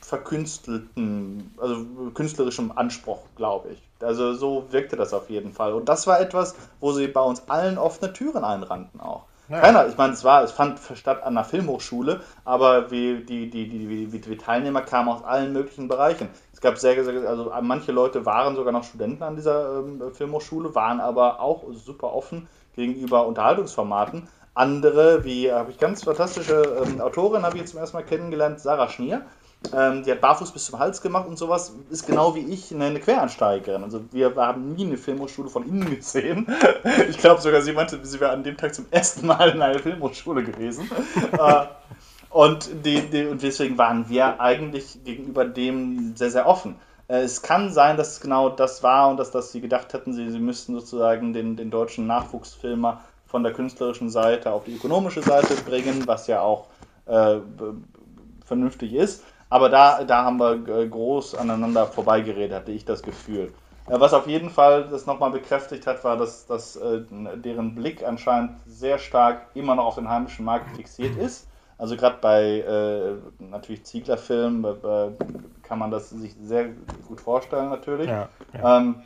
verkünstelten, also künstlerischem Anspruch, glaube ich. Also so wirkte das auf jeden Fall. Und das war etwas, wo sie bei uns allen offene Türen einrannten auch. Naja. Keiner, ich meine, es war, es fand statt an der Filmhochschule, aber wie die, die, die, die, die Teilnehmer kamen aus allen möglichen Bereichen. Es gab sehr, sehr, also manche Leute waren sogar noch Studenten an dieser ähm, Filmhochschule, waren aber auch super offen gegenüber Unterhaltungsformaten. Andere, wie habe ich ganz fantastische ähm, Autorin, habe ich jetzt zum ersten Mal kennengelernt, Sarah Schnier ähm, die hat Barfuß bis zum Hals gemacht und sowas. Ist genau wie ich eine Quereinsteigerin. Also wir haben nie eine Filmhochschule von innen gesehen. [LAUGHS] Ich glaube sogar, sie meinte, sie wäre an dem Tag zum ersten Mal in einer Filmhochschule gewesen. [LAUGHS] Äh, und, die, die, und deswegen waren wir eigentlich gegenüber dem sehr, sehr offen. Äh, es kann sein, dass es genau das war und dass, dass sie gedacht hätten, sie, sie müssten sozusagen den, den deutschen Nachwuchsfilmer von der künstlerischen Seite auf die ökonomische Seite bringen, was ja auch äh, vernünftig ist. Aber da, da haben wir äh, groß aneinander vorbeigeredet, hatte ich das Gefühl. Äh, was auf jeden Fall das nochmal bekräftigt hat, war, dass, dass äh, deren Blick anscheinend sehr stark immer noch auf den heimischen Markt fixiert ist. Also gerade bei äh, natürlich Ziegler-Filmen äh, kann man das sich sehr gut vorstellen natürlich. Ja, ja. Ähm,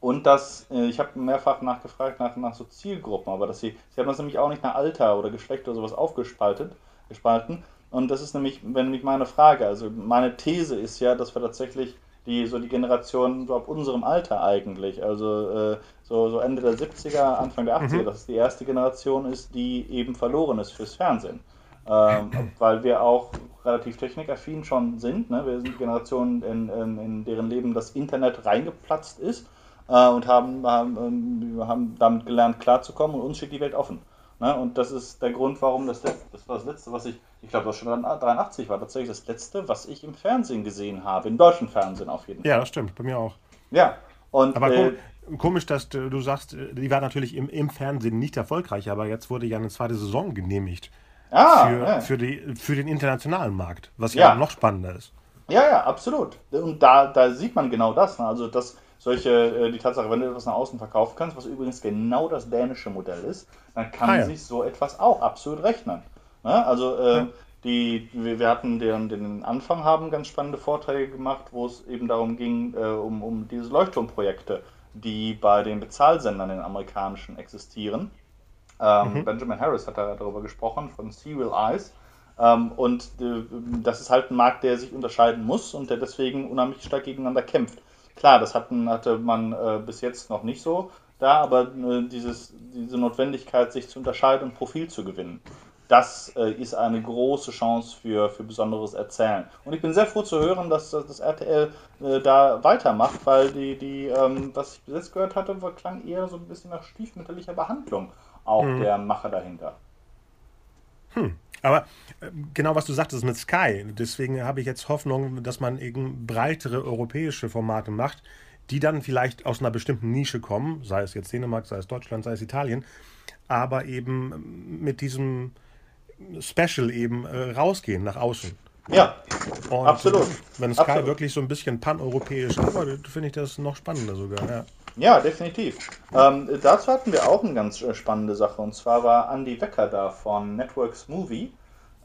und dass, äh, ich habe mehrfach nachgefragt nach, nach so Zielgruppen, aber dass sie, sie haben das nämlich auch nicht nach Alter oder Geschlecht oder sowas aufgespaltet, gespalten, und das ist nämlich, wenn nämlich meine Frage. Also meine These ist ja, dass wir tatsächlich die so die Generation so ab unserem Alter eigentlich, also äh, so, so Ende der 70er, Anfang der 80er, mhm. dass es die erste Generation ist, die eben verloren ist fürs Fernsehen. Ähm, weil wir auch relativ technikaffin schon sind. Ne? Wir sind die Generation, in, in, in, deren Leben das Internet reingeplatzt ist äh, und haben, haben, ähm, haben damit gelernt, klarzukommen und uns steht die Welt offen. Ne? Und das ist der Grund, warum das, das war das Letzte, was ich ich glaube, das schon 83 war tatsächlich das letzte, was ich im Fernsehen gesehen habe, im deutschen Fernsehen auf jeden Fall. Ja, das stimmt, bei mir auch. Ja. Und, aber äh, komisch, dass du, du sagst, äh, die war natürlich im, im Fernsehen nicht erfolgreich, aber jetzt wurde ja eine zweite Saison genehmigt. Ah, für, ja. für, die, für den internationalen Markt, was ja, ja noch spannender ist. Ja, ja, absolut. Und da, da sieht man genau das. Ne? Also, dass solche, äh, die Tatsache, wenn du etwas nach außen verkaufen kannst, was übrigens genau das dänische Modell ist, dann kann ah, ja. sich so etwas auch absolut rechnen. Ne? Also äh, die, wir hatten den, den Anfang haben ganz spannende Vorträge gemacht, wo es eben darum ging, äh, um, um diese Leuchtturmprojekte, die bei den Bezahlsendern, den amerikanischen, existieren. Ähm, mhm. Benjamin Harris hat da darüber gesprochen, von Serial Eyes. Ähm, und äh, das ist halt ein Markt, der sich unterscheiden muss und der deswegen unheimlich stark gegeneinander kämpft. Klar, das hatten, hatte man äh, bis jetzt noch nicht so da, aber äh, dieses, diese Notwendigkeit, sich zu unterscheiden und Profil zu gewinnen das äh, ist eine große Chance für, für besonderes Erzählen. Und ich bin sehr froh zu hören, dass, dass das RTL äh, da weitermacht, weil die, die ähm, was ich bis jetzt gehört hatte, war, klang eher so ein bisschen nach stiefmütterlicher Behandlung auch hm. der Macher dahinter. Hm. Aber äh, genau was du sagtest mit Sky, deswegen habe ich jetzt Hoffnung, dass man eben breitere europäische Formate macht, die dann vielleicht aus einer bestimmten Nische kommen, sei es jetzt Dänemark, sei es Deutschland, sei es Italien, aber eben mit diesem Special eben äh, rausgehen nach außen. Ja, und absolut. Wenn Sky absolut. wirklich so ein bisschen paneuropäisch arbeitet, finde ich das noch spannender sogar. Ja, ja definitiv. Ähm, dazu hatten wir auch eine ganz äh, spannende Sache und zwar war Andy Wecker da von Networks Movie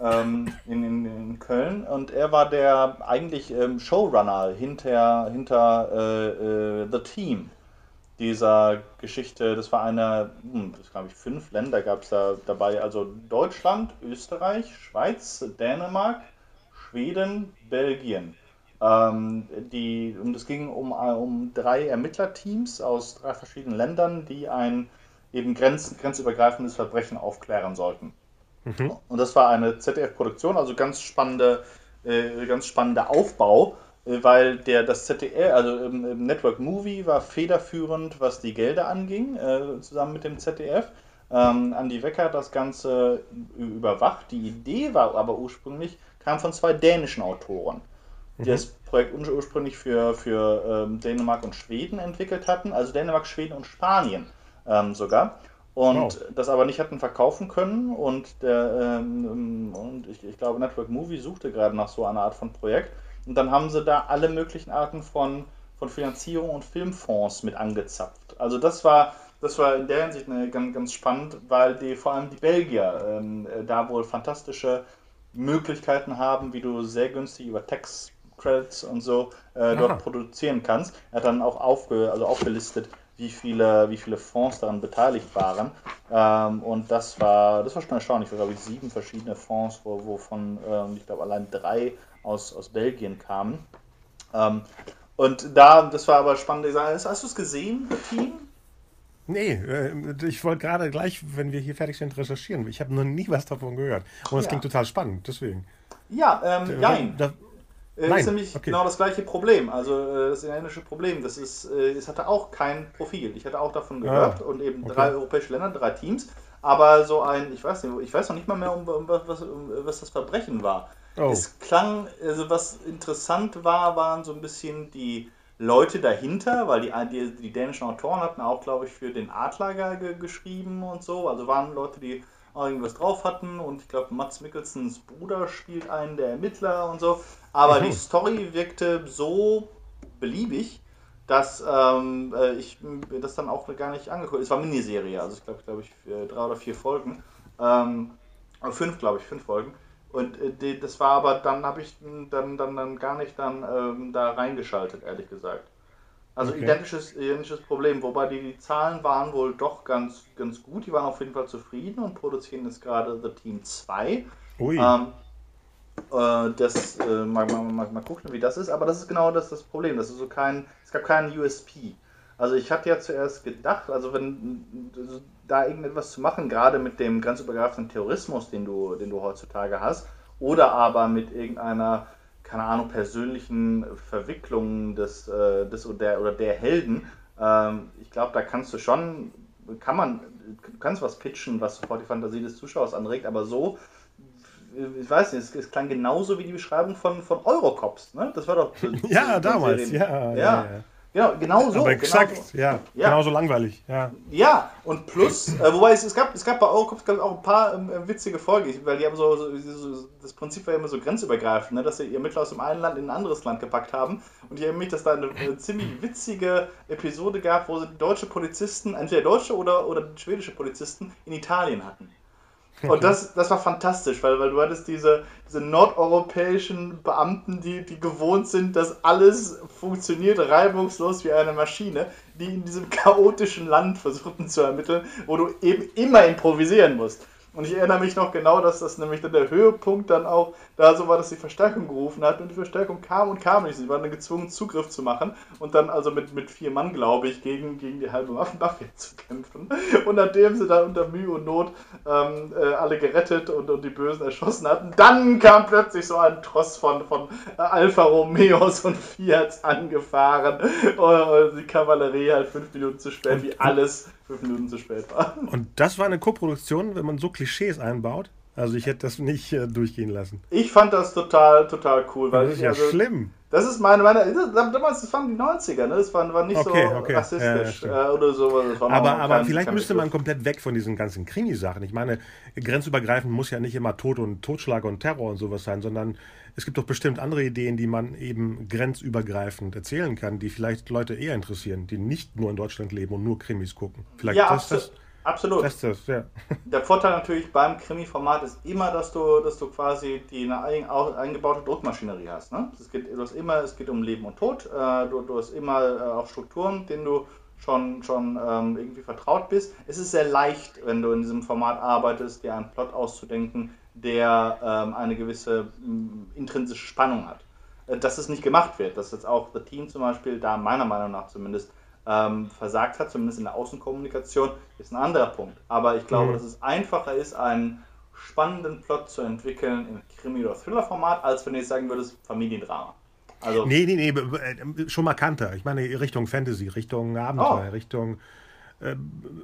ähm, in, in, in, Köln und er war der eigentlich ähm, Showrunner hinter, hinter äh, äh, The Team dieser Geschichte, das war eine, hm, das glaube ich, fünf Länder gab es da dabei, also Deutschland, Österreich, Schweiz, Dänemark, Schweden, Belgien. Ähm, die, und es ging um, um drei Ermittlerteams aus drei verschiedenen Ländern, die ein eben grenz, grenzübergreifendes Verbrechen aufklären sollten. Mhm. Und das war eine ZDF-Produktion, also ganz spannende, äh, ganz spannender Aufbau. Äh, weil der das ZDF, also im, Network Movie war federführend, was die Gelder anging, äh, zusammen mit dem ZDF. Ähm, Andy Wecker das Ganze überwacht. Die Idee war aber ursprünglich, kam von zwei dänischen Autoren, die mhm. das Projekt ursprünglich für, für ähm, Dänemark und Schweden entwickelt hatten, also Dänemark, Schweden und Spanien ähm, sogar. und wow. das aber nicht hatten verkaufen können. Und, der, ähm, und ich, ich, glaube, Network Movie suchte gerade nach so einer Art von Projekt. Und dann haben sie da alle möglichen Arten von, von Finanzierung und Filmfonds mit angezapft. Also das war, das war in der Hinsicht eine, ganz, ganz spannend, weil die vor allem die Belgier ähm, da wohl fantastische Möglichkeiten haben, wie du sehr günstig über Tax Credits und so äh, dort produzieren kannst. Er hat dann auch aufge, also aufgelistet, wie viele, wie viele Fonds daran beteiligt waren. Ähm, und das war, das war schon erstaunlich. Es glaube ich, sieben verschiedene Fonds, wo, wovon ähm, ich glaube allein drei aus, aus Belgien kamen. Ähm, und da, das war aber spannend. Hast, hast du es gesehen, Team? Nee, äh, ich wollte gerade gleich, wenn wir hier fertig sind, recherchieren. Ich habe noch nie was davon gehört. Und es ja. klingt total spannend, deswegen. Ja, ähm, nein. Da, äh, Nein. ist nämlich okay. genau das gleiche Problem. Also äh, das italienische Problem. Das ist, äh, es hatte auch kein Profil. Ich hatte auch davon ah, gehört ah, und eben okay. drei europäische Länder, drei Teams. Aber so ein, ich weiß nicht, ich weiß noch nicht mal mehr, um, um, was, um was, das Verbrechen war. Oh. Es klang, also was interessant war, waren so ein bisschen die Leute dahinter, weil die, die, die dänischen Autoren hatten auch, glaube ich, für den Adler geschrieben und so. Also waren Leute, die irgendwas drauf hatten und ich glaube, Mats Mikkelsens Bruder spielt einen der Ermittler und so. Aber mhm. die Story wirkte so beliebig, dass ähm, äh, ich das dann auch gar nicht angeguckt Es war Miniserie, also ich glaube, glaube ich, drei oder vier Folgen. Ähm, fünf, glaube ich, fünf Folgen. Und äh, das war aber, dann habe ich dann, dann, dann gar nicht dann ähm, da reingeschaltet, ehrlich gesagt. Also okay. identisches, identisches Problem, wobei die, die Zahlen waren wohl doch ganz, ganz gut. Die waren auf jeden Fall zufrieden und produzieren jetzt gerade The Team 2. Ui. Ähm, äh, das, äh, mal, mal, mal, mal, gucken, wie das ist, aber das ist genau das, das Problem. Das ist so kein, es gab keinen USP. Also ich hatte ja zuerst gedacht, also wenn da irgendetwas zu machen, gerade mit dem grenzübergreifenden Terrorismus, den du, den du heutzutage hast, oder aber mit irgendeiner keine Ahnung, persönlichen Verwicklungen des, äh, des oder, der, oder der Helden. Ähm, ich glaube, da kannst du schon, kann man, du kannst was pitchen, was sofort die Fantasie des Zuschauers anregt, aber so, ich weiß nicht, es, es klang genauso wie die Beschreibung von, von Eurocops, ne? Das war doch. [LAUGHS] ja, damals, ja, ja. ja. ja. Genau, genau so. Aber exakt, genau so. Ja, ja, genauso langweilig. Ja, ja und plus, äh, wobei es, es, gab, es gab bei Eurocops auch ein paar ähm, äh, witzige Folgen, weil die haben so, so, so, das Prinzip war immer so grenzübergreifend, ne, dass sie ihr Mittel aus dem einen Land in ein anderes Land gepackt haben. Und ich erinnere mich, dass da eine, eine ziemlich witzige Episode gab, wo sie deutsche Polizisten, entweder deutsche oder, oder schwedische Polizisten in Italien hatten. Und das, das war fantastisch, weil, weil du hattest diese, diese nordeuropäischen Beamten, die, die gewohnt sind, dass alles funktioniert reibungslos wie eine Maschine, die in diesem chaotischen Land versuchten zu ermitteln, wo du eben immer improvisieren musst. Und ich erinnere mich noch genau, dass das nämlich dann der Höhepunkt dann auch da so war, dass die Verstärkung gerufen hat und die Verstärkung kam und kam nicht. Sie waren dann gezwungen, Zugriff zu machen und dann also mit, mit vier Mann, glaube ich, gegen, gegen die halbe Waffenmafia [LAUGHS] zu kämpfen. Und nachdem sie dann unter Mühe und Not ähm, äh, alle gerettet und, und die Bösen erschossen hatten, dann kam plötzlich so ein Tross von, von äh, Alfa Romeos [LAUGHS] und Fiats angefahren. Und die Kavallerie halt fünf Minuten zu spät, wie alles fünf Minuten zu spät war. Und das war eine Koproduktion, wenn man so Klischees einbaut. Also ich hätte das nicht äh, durchgehen lassen. Ich fand das total, total cool. Weil das ist ich, ja also, schlimm. Das ist meine, meine damals, das waren die 90er, ne? Das war, war nicht okay, so okay. rassistisch ja, äh, oder so. aber aber kein, vielleicht kein müsste man komplett weg von diesen ganzen Krimi-Sachen. Ich meine, grenzübergreifend muss ja nicht immer Tod und Totschlag und Terror und sowas sein, sondern es gibt doch bestimmt andere Ideen, die man eben grenzübergreifend erzählen kann, die vielleicht Leute eher interessieren, die nicht nur in Deutschland leben und nur Krimis gucken. Vielleicht ja, das, das Absolut. Das ist, ja. Der Vorteil natürlich beim Krimi-Format ist immer, dass du, dass du quasi die eine eingebaute Druckmaschinerie hast. Ne? Es, geht, du hast immer, es geht um Leben und Tod. Äh, du, du hast immer äh, auch Strukturen, denen du schon, schon ähm, irgendwie vertraut bist. Es ist sehr leicht, wenn du in diesem Format arbeitest, dir einen Plot auszudenken, der ähm, eine gewisse intrinsische Spannung hat. Äh, dass es nicht gemacht wird, dass jetzt auch The Team zum Beispiel da meiner Meinung nach zumindest ähm, versagt hat, zumindest in der Außenkommunikation, ist ein anderer Punkt. Aber ich glaube, mhm. dass es einfacher ist, einen spannenden Plot zu entwickeln im Krimi- oder Thriller-Format, als wenn ich sagen würde, Familiendrama. Also, nee, nee, nee, äh, schon markanter. Ich meine, Richtung Fantasy, Richtung Abenteuer, oh. Richtung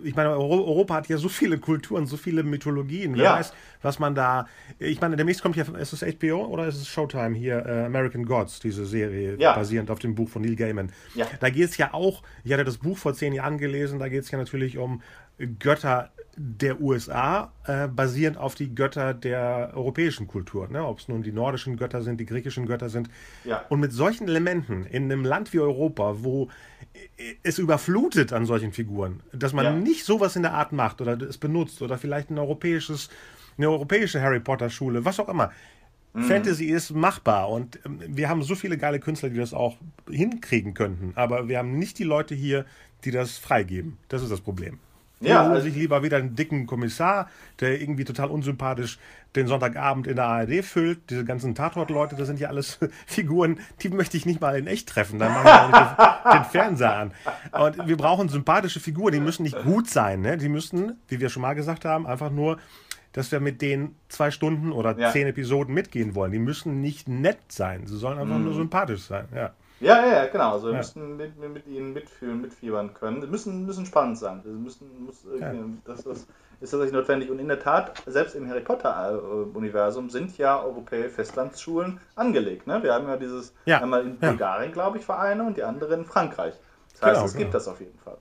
ich meine, Europa hat ja so viele Kulturen, so viele Mythologien. Wer ja. weiß, was man da. Ich meine, demnächst kommt ja, ist es HBO oder ist es Showtime hier, uh, American Gods, diese Serie, ja. basierend auf dem Buch von Neil Gaiman. Ja. Da geht es ja auch, ich hatte das Buch vor zehn Jahren gelesen, da geht es ja natürlich um Götter der USA äh, basierend auf die Götter der europäischen Kultur. Ne? Ob es nun die nordischen Götter sind, die griechischen Götter sind. Ja. Und mit solchen Elementen in einem Land wie Europa, wo es überflutet an solchen Figuren, dass man Ja. nicht sowas in der Art macht oder es benutzt oder vielleicht ein europäisches, eine europäische Harry Potter Schule, was auch immer. Fantasy ist machbar und ähm, wir haben so viele geile Künstler, die das auch hinkriegen könnten, aber wir haben nicht die Leute hier, die das freigeben. Das ist das Problem. Ja, also- sich lieber wieder einen dicken Kommissar, der irgendwie total unsympathisch den Sonntagabend in der ARD füllt. Diese ganzen Tatort-Leute, das sind ja alles [LAUGHS] Figuren, die möchte ich nicht mal in echt treffen. Dann mache ich auch nicht den Fernseher an. Und wir brauchen sympathische Figuren, die müssen nicht gut sein. Ne? Die müssen, wie wir schon mal gesagt haben, einfach nur, dass wir mit denen zwei Stunden oder Ja. zehn Episoden mitgehen wollen. Die müssen nicht nett sein. Sie sollen einfach Mhm. nur sympathisch sein. Ja. Ja, ja, ja, genau. Also wir Ja. müssen mit, mit, ihnen mitfühlen, mitfiebern können. Sie müssen, müssen spannend sein. Sie müssen, muss, äh, Ja. das, das ist tatsächlich notwendig. Und in der Tat, selbst im Harry Potter-Universum sind ja europäische Festlandsschulen angelegt. Ne? Wir haben ja dieses Ja, einmal in. Bulgarien, glaube ich, Vereine und die andere in Frankreich. Das heißt, Genau, es gibt genau. das auf jeden Fall.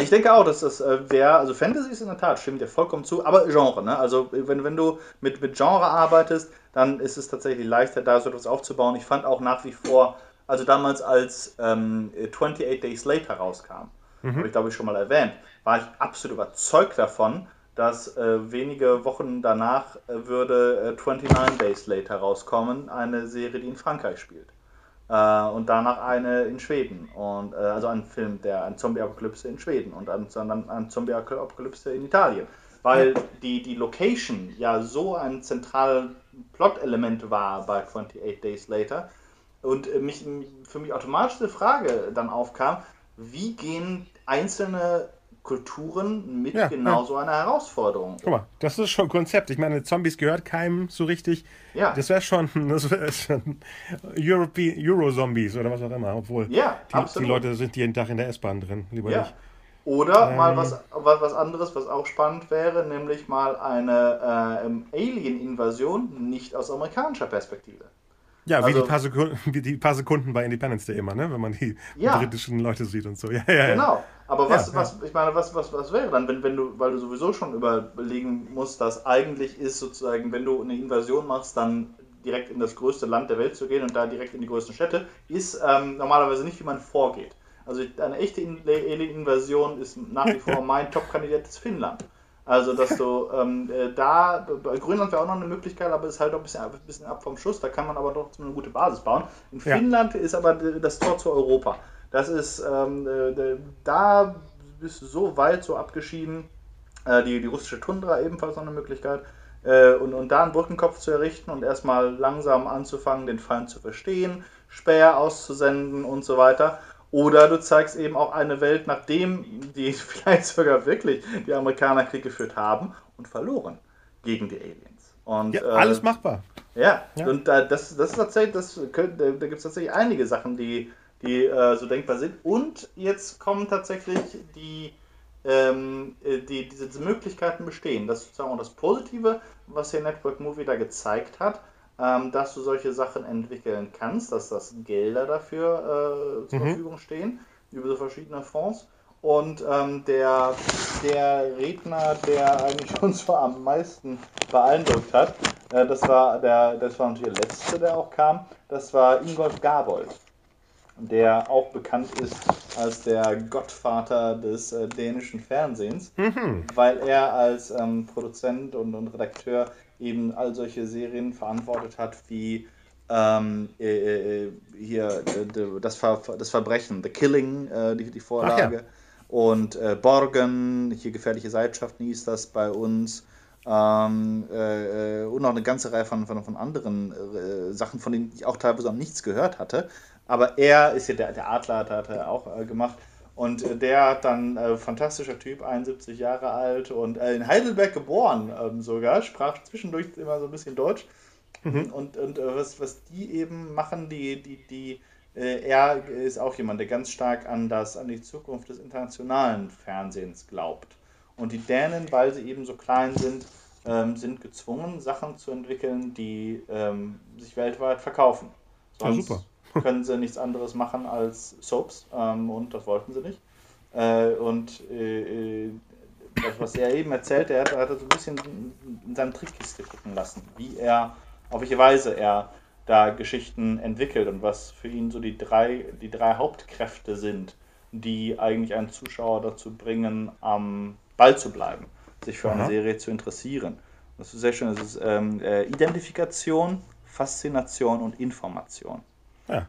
Ich denke auch, dass das äh, wäre, also Fantasy ist in der Tat, stimmt dir vollkommen zu, aber Genre, ne? Also wenn, wenn du mit, mit Genre arbeitest, dann ist es tatsächlich leichter, da so etwas aufzubauen. Ich fand auch nach wie vor, also damals als ähm, 28 Days Later rauskam, habe ich glaube ich schon mal erwähnt, war ich absolut überzeugt davon, dass äh, wenige Wochen danach äh, würde äh, 29 Days Later rauskommen, eine Serie, die in Frankreich spielt. Äh, und danach eine in Schweden. Und, äh, also ein Film, der ein Zombie-Apokalypse in Schweden und dann dann ein Zombie-Apokalypse in Italien. Weil die, die Location ja so ein zentrales Plot-Element war bei 28 Days Later. Und äh, mich, für mich automatisch die Frage dann aufkam, wie gehen einzelne Kulturen mit Ja, genau ja. so einer Herausforderung? Guck mal, das ist schon ein Konzept. Ich meine, Zombies gehört keinem so richtig. Ja. Das wäre schon, das wär schon Euro-Zombies oder was auch immer. Obwohl Ja, die, die. Leute sind jeden Tag in der S-Bahn drin. Lieber Ja. nicht. Oder Ähm. mal was, was, was anderes, was auch spannend wäre, nämlich mal eine äh, Alien-Invasion nicht aus amerikanischer Perspektive. Ja, wie, Also- die paar Sekunden, [LAUGHS] wie die paar Sekunden bei Independence Day immer, ne? wenn man die Ja. britischen Leute sieht und so. Ja, ja. Genau. Aber was, Ja, was, ich meine, was, was, was wäre dann, wenn, wenn du, weil du sowieso schon überlegen musst, dass eigentlich ist sozusagen, wenn du eine Invasion machst, dann direkt in das größte Land der Welt zu gehen und da direkt in die größten Städte, ist ähm, normalerweise nicht, wie man vorgeht. Also eine echte In- Alien-Invasion ist nach wie vor [LAUGHS] mein Top-Kandidat ist Finnland. Also, dass du ähm, äh, da, bei Grönland wäre auch noch eine Möglichkeit, aber ist halt auch ein bisschen, ein bisschen ab vom Schuss, da kann man aber trotzdem eine gute Basis bauen. In Ja. Finnland ist aber das Tor zu Europa. Das ist, ähm, äh, da bist du so weit, so abgeschieden. Äh, die, die russische Tundra ebenfalls noch eine Möglichkeit. Äh, und, und da einen Brückenkopf zu errichten und erstmal langsam anzufangen, den Feind zu verstehen, Späher auszusenden und so weiter. Oder du zeigst eben auch eine Welt, nachdem die [LAUGHS] vielleicht sogar wirklich die Amerikaner Krieg geführt haben und verloren gegen die Aliens. Und, Ja, äh, alles machbar. ja, Ja. und äh, das, das ist tatsächlich, das könnt, da, da gibt es tatsächlich einige Sachen, die, die äh, so denkbar sind. Und jetzt kommen tatsächlich die, ähm, äh, die diese, Möglichkeiten bestehen. Das ist sozusagen auch das Positive, was hier Network Movie da gezeigt hat, ähm, dass du solche Sachen entwickeln kannst, dass das Gelder dafür äh, zur Mhm. Verfügung stehen, über so verschiedene Fonds. Und ähm, der, der Redner, der eigentlich [LAUGHS] uns so am meisten beeindruckt hat, äh, das, war der, das war natürlich der letzte, der auch kam, das war Ingolf Gabold, der auch bekannt ist als der Gottvater des äh, dänischen Fernsehens, Mhm. weil er als ähm, Produzent und, und Redakteur eben all solche Serien verantwortet hat wie ähm, äh, äh, hier äh, das, Ver das Verbrechen, The Killing, äh, die, die Vorlage. Und äh, Borgen, hier gefährliche Seilschaften hieß das bei uns. Ähm, äh, äh, und noch eine ganze Reihe von, von, von anderen äh, Sachen, von denen ich auch teilweise noch nichts gehört hatte. Aber er ist ja der, der Adler, hat, hat er auch äh, gemacht. Und äh, der hat dann, äh, fantastischer Typ, 71 Jahre alt und äh, in Heidelberg geboren ähm, sogar, sprach zwischendurch immer so ein bisschen Deutsch. Und, und äh, was, was die eben machen, die, die, die, äh, er ist auch jemand, der ganz stark an, das, an die Zukunft des internationalen Fernsehens glaubt. Und die Dänen, weil sie eben so klein sind, ähm, sind gezwungen, Sachen zu entwickeln, die ähm, sich weltweit verkaufen. Ja, Sonst super. Können sie nichts anderes machen als Soaps ähm, und das wollten sie nicht. Äh, und äh, äh, was er eben erzählt, er hat, hat so ein bisschen in seine Trickkiste gucken lassen, wie er, auf welche Weise er da Geschichten entwickelt und was für ihn so die drei, die drei Hauptkräfte sind, die eigentlich einen Zuschauer dazu bringen, am Ball zu bleiben, sich für Aha. eine Serie zu interessieren. Das ist sehr schön. Das ist ähm, äh, Identifikation, Faszination und Information. Ja.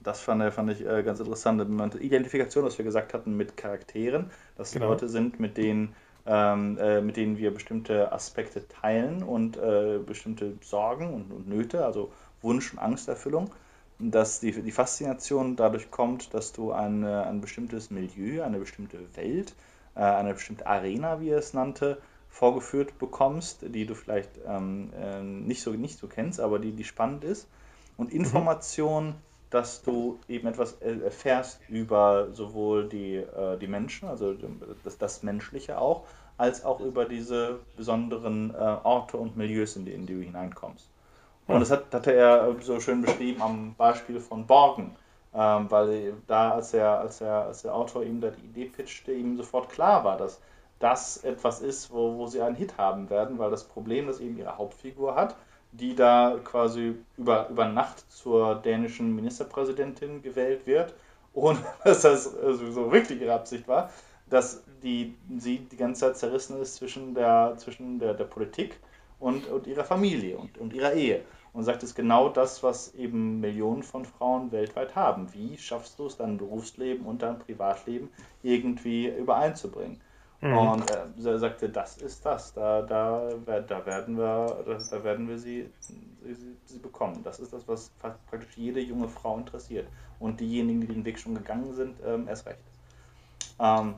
Das fand, fand ich äh, ganz interessant. Identifikation, was wir gesagt hatten, mit Charakteren, dass genau. Leute sind, mit denen, ähm, äh, mit denen wir bestimmte Aspekte teilen und äh, bestimmte Sorgen und, und, Nöte, also Wunsch- und Angsterfüllung. Dass die, die Faszination dadurch kommt, dass du eine, ein bestimmtes Milieu, eine bestimmte Welt, äh, eine bestimmte Arena, wie er es nannte, vorgeführt bekommst, die du vielleicht ähm, äh, nicht, so, nicht so kennst, aber die, die spannend ist. Und. Information, mhm. dass du eben etwas erfährst über sowohl die, äh, die Menschen, also das, das Menschliche auch, als auch über diese besonderen äh, Orte und Milieus, in die, in die du hineinkommst. Und das hat, hatte er so schön beschrieben am Beispiel von Borgen. Ähm, weil da, als, er, als, er, als der Autor ihm da die Idee pitchte, ihm sofort klar war, dass das etwas ist, wo, wo sie einen Hit haben werden, weil das Problem, das eben ihre Hauptfigur hat, die da quasi über, über Nacht zur dänischen Ministerpräsidentin gewählt wird, ohne [LAUGHS] dass das also so wirklich ihre Absicht war, dass die, sie die ganze Zeit zerrissen ist zwischen der, zwischen der, der Politik und, und ihrer Familie und, und ihrer Ehe. Und sagt, es genau das, was eben Millionen von Frauen weltweit haben. Wie schaffst du es, dein Berufsleben und dein Privatleben irgendwie übereinzubringen? Mhm. Und er sagte, das ist das, da, da, da werden wir, da werden wir sie, sie, sie bekommen. Das ist das, was praktisch jede junge Frau interessiert. Und diejenigen, die den Weg schon gegangen sind, ähm, erst recht. Ähm,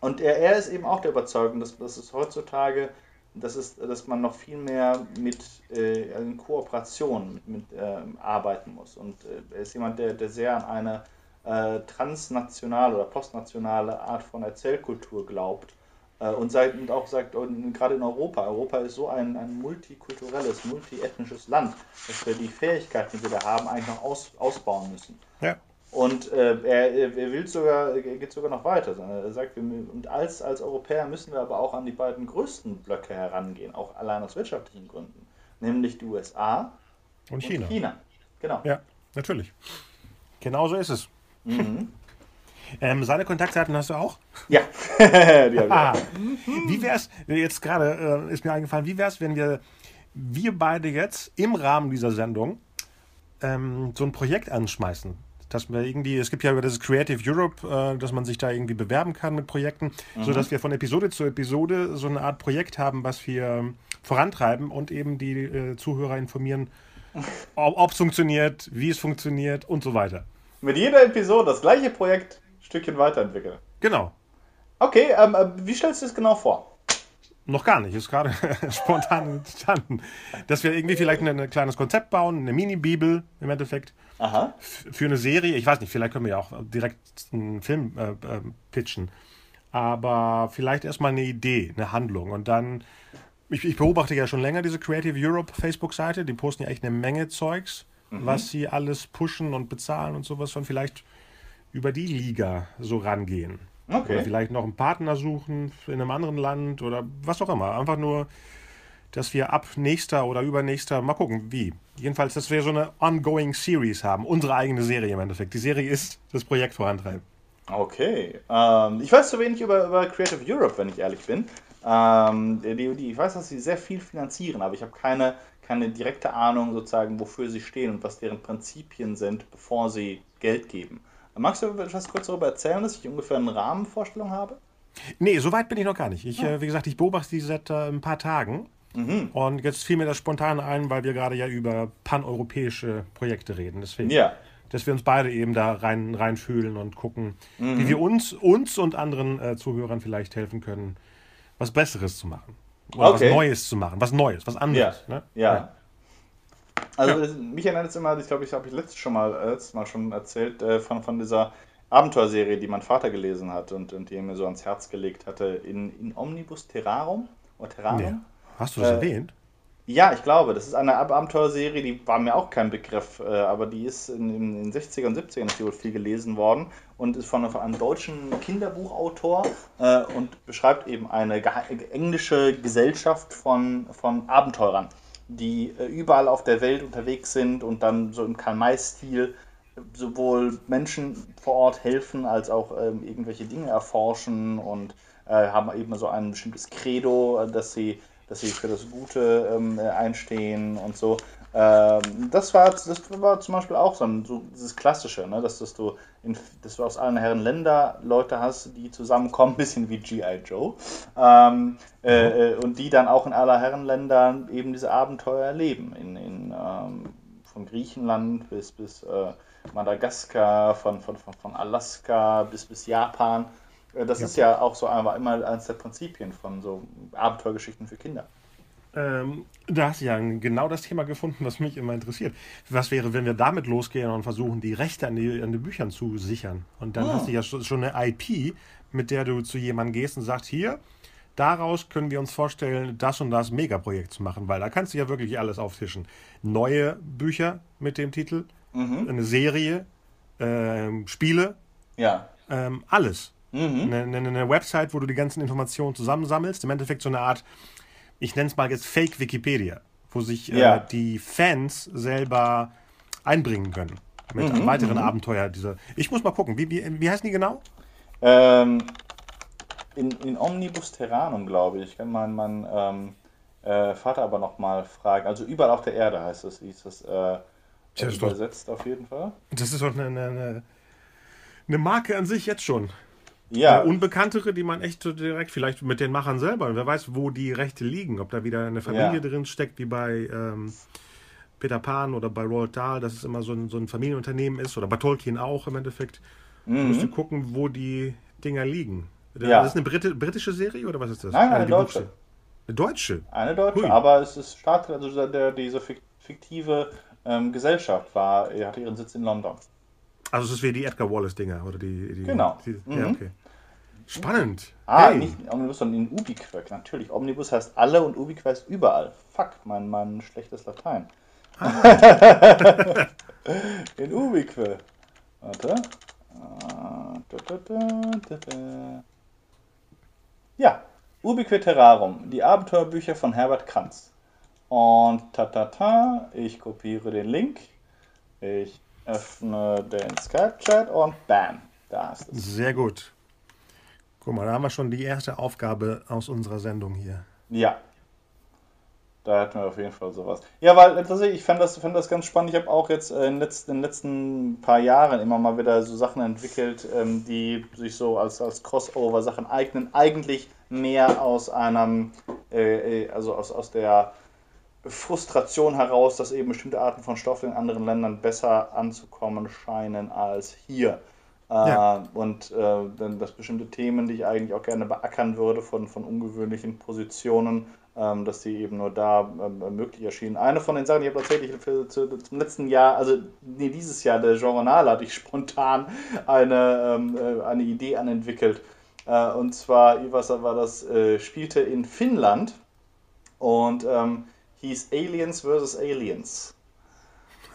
und er, er ist eben auch der Überzeugung, dass, dass es heutzutage, dass, es, dass man noch viel mehr mit äh, in Kooperation mit, mit äh, arbeiten muss. Und äh, er ist jemand, der, der sehr an eine äh, transnationale oder postnationale Art von Erzählkultur glaubt. Äh, und, sagt, und auch sagt, gerade in Europa, Europa ist so ein, ein multikulturelles, multiethnisches Land, dass wir die Fähigkeiten, die wir da haben, eigentlich noch aus, ausbauen müssen. Ja. Und äh, er, er will sogar, er geht sogar noch weiter. Er sagt, wir, und als, als Europäer müssen wir aber auch an die beiden größten Blöcke herangehen, auch allein aus wirtschaftlichen Gründen, nämlich die USA und China. Und China. Genau. Ja, natürlich. Genau so ist es. Mhm. Ähm, seine Kontaktdaten hast du auch? Ja. [LAUGHS] ah. Wie wär's, jetzt gerade äh, ist mir eingefallen, wie wäre es, wenn wir, wir beide jetzt im Rahmen dieser Sendung ähm, so ein Projekt anschmeißen? Dass wir irgendwie, es gibt ja über das Creative Europe, äh, dass man sich da irgendwie bewerben kann mit Projekten, mhm. sodass wir von Episode zu Episode so eine Art Projekt haben, was wir vorantreiben und eben die äh, Zuhörer informieren, [LAUGHS] ob es funktioniert, wie es funktioniert und so weiter mit jeder Episode das gleiche Projekt ein Stückchen weiterentwickeln. Genau. Okay, ähm, äh, wie stellst du es genau vor? Noch gar nicht, ist gerade [LAUGHS] spontan entstanden. Dass wir irgendwie vielleicht ein, ein kleines Konzept bauen, eine Mini-Bibel im Endeffekt. Aha. Für eine Serie. Ich weiß nicht, vielleicht können wir ja auch direkt einen Film äh, äh, pitchen. Aber vielleicht erstmal eine Idee, eine Handlung. Und dann, ich, ich beobachte ja schon länger diese Creative Europe Facebook-Seite. Die posten ja echt eine Menge Zeugs mhm. was sie alles pushen und bezahlen und sowas von vielleicht über die Liga so rangehen. Okay. Oder vielleicht noch einen Partner suchen in einem anderen Land oder was auch immer. Einfach nur, dass wir ab nächster oder übernächster, mal gucken, wie. Jedenfalls, dass wir so eine ongoing Series haben. Unsere eigene Serie im Endeffekt. Die Serie ist das Projekt vorantreiben. Okay. Ähm, ich weiß zu wenig über, über Creative Europe, wenn ich ehrlich bin. Ähm, die, die, ich weiß, dass sie sehr viel finanzieren, aber ich habe keine, keine direkte Ahnung sozusagen, wofür sie stehen und was deren Prinzipien sind, bevor sie Geld geben. Magst du etwas kurz darüber erzählen, dass ich ungefähr eine Rahmenvorstellung habe? Nee, so weit bin ich noch gar nicht. Ich, ah. äh, wie gesagt, ich beobachte die seit äh, ein paar Tagen. Mhm. Und jetzt fiel mir das spontan ein, weil wir gerade ja über paneuropäische Projekte reden. Deswegen, ja. dass wir uns beide eben da rein, reinfühlen und gucken, mhm. wie wir uns, uns und anderen äh, Zuhörern vielleicht helfen können, was Besseres zu machen. Oder okay. was Neues zu machen, was Neues, was anderes. Ja. Ne? ja. ja. Also ja. mich erinnert es immer, ich glaube, ich habe ich letztes schon mal, äh, letztes mal schon erzählt, äh, von, von dieser Abenteuerserie, die mein Vater gelesen hat und, und die er mir so ans Herz gelegt hatte, in, in Omnibus Terrarum oder Terrarum. Nee. Hast du das äh, erwähnt? Ja, ich glaube, das ist eine Abenteuerserie, die war mir auch kein Begriff, äh, aber die ist in, den 60er und 70ern ist die wohl viel gelesen worden und ist von, einem deutschen Kinderbuchautor äh, und beschreibt eben eine englische Gesellschaft von, von Abenteurern, die äh, überall auf der Welt unterwegs sind und dann so im Karl-May-Stil sowohl Menschen vor Ort helfen, als auch ähm, irgendwelche Dinge erforschen und haben eben so ein bestimmtes Credo, dass sie dass sie für das Gute ähm, einstehen und so. Ähm, das, war, das war zum Beispiel auch so, ein, so dieses Klassische, ne? dass, dass, du in, dass du aus allen Herren Länder Leute hast, die zusammenkommen, ein bisschen wie G.I. Joe, ähm, äh, mhm. äh, und die dann auch in aller Herren Ländern eben diese Abenteuer erleben. In, in, ähm, von Griechenland bis, bis äh, Madagaskar, von, von, von, von Alaska bis, bis Japan. Äh, das ja. ist ja auch so einmal immer eines der Prinzipien von so Abenteuergeschichten für Kinder. Ähm, da hast du ja genau das Thema gefunden, was mich immer interessiert. Was wäre, wenn wir damit losgehen und versuchen, die Rechte an, die, an den Büchern zu sichern? Und dann oh. hast du ja schon eine IP, mit der du zu jemandem gehst und sagst, hier, daraus können wir uns vorstellen, das und das Megaprojekt zu machen, weil da kannst du ja wirklich alles auftischen. Neue Bücher mit dem Titel, mhm. eine Serie, ähm, Spiele, ja. Ähm, alles. Mhm. Eine, eine, Website, wo du die ganzen Informationen zusammensammelst. Im Endeffekt so eine Art, ich nenne es mal jetzt Fake Wikipedia, wo sich äh, ja. äh, die Fans selber einbringen können mit mhm, weiteren mhm. Abenteuer. Diese. Ich muss mal gucken, wie, wie, wie heißen die genau? Ähm, in, in Omnibus Terranum, glaube ich. Kann meinen mein, ähm, äh, Vater aber noch mal fragen. Also überall auf der Erde heißt es, hieß es äh, übersetzt doch, auf jeden Fall. Das ist doch eine, eine, eine Marke an sich jetzt schon. Ja. Unbekanntere, die man echt direkt, vielleicht mit den Machern selber, wer weiß, wo die Rechte liegen, ob da wieder eine Familie ja. drin steckt, wie bei ähm, Peter Pan oder bei Roald Dahl, dass es immer so ein, so ein Familienunternehmen ist, oder bei Tolkien auch im Endeffekt. Mhm. Du musst gucken, wo die Dinger liegen. Ja. Das ist eine Brit britische Serie oder was ist das? Nein, eine, eine deutsche. Buchse. Eine deutsche? Eine deutsche, Hui. aber es ist startet, also der, diese fiktive ähm, Gesellschaft war, er hatte ihren Sitz in London. Also es ist wie die Edgar Wallace-Dinger oder die, die, Genau. Die, mhm. Ja, okay. Spannend. Ah, hey. nicht in Omnibus, sondern in Ubiquac. Natürlich, Omnibus heißt alle und Ubiquac heißt überall. Fuck, mein, mein schlechtes Latein. Ah. [LAUGHS] [LAUGHS] in Ubique. Warte. Ah, ja, Ubique Terrarum, die Abenteuerbücher von Herbert Kranz. Und ta ta ta, ich kopiere den Link. Ich öffne den Skype-Chat und bam, da ist es. Sehr gut. Guck mal, da haben wir schon die erste Aufgabe aus unserer Sendung hier. Ja. Da hätten wir auf jeden Fall sowas. Ja, weil tatsächlich, ich fand das, fand das ganz spannend. Ich habe auch jetzt in, letzt, in den letzten paar Jahren immer mal wieder so Sachen entwickelt, ähm, die sich so als, als Crossover-Sachen eignen. Eigentlich mehr aus einem, äh, äh, also aus, aus der Frustration heraus, dass eben bestimmte Arten von Stoffen in anderen Ländern besser anzukommen scheinen als hier. Ja. Äh, und äh, dann das bestimmte Themen, die ich eigentlich auch gerne beackern würde von, von ungewöhnlichen Positionen, ähm, dass die eben nur da ähm, möglich erschienen. Eine von den Sachen, die ich tatsächlich für, zu, zum letzten Jahr, also nee, dieses Jahr, der Journal, hatte ich [LAUGHS] spontan eine, ähm, äh, eine Idee anentwickelt. Äh, und zwar, was war das, äh, spielte in Finnland und ähm, hieß Aliens vs. Aliens.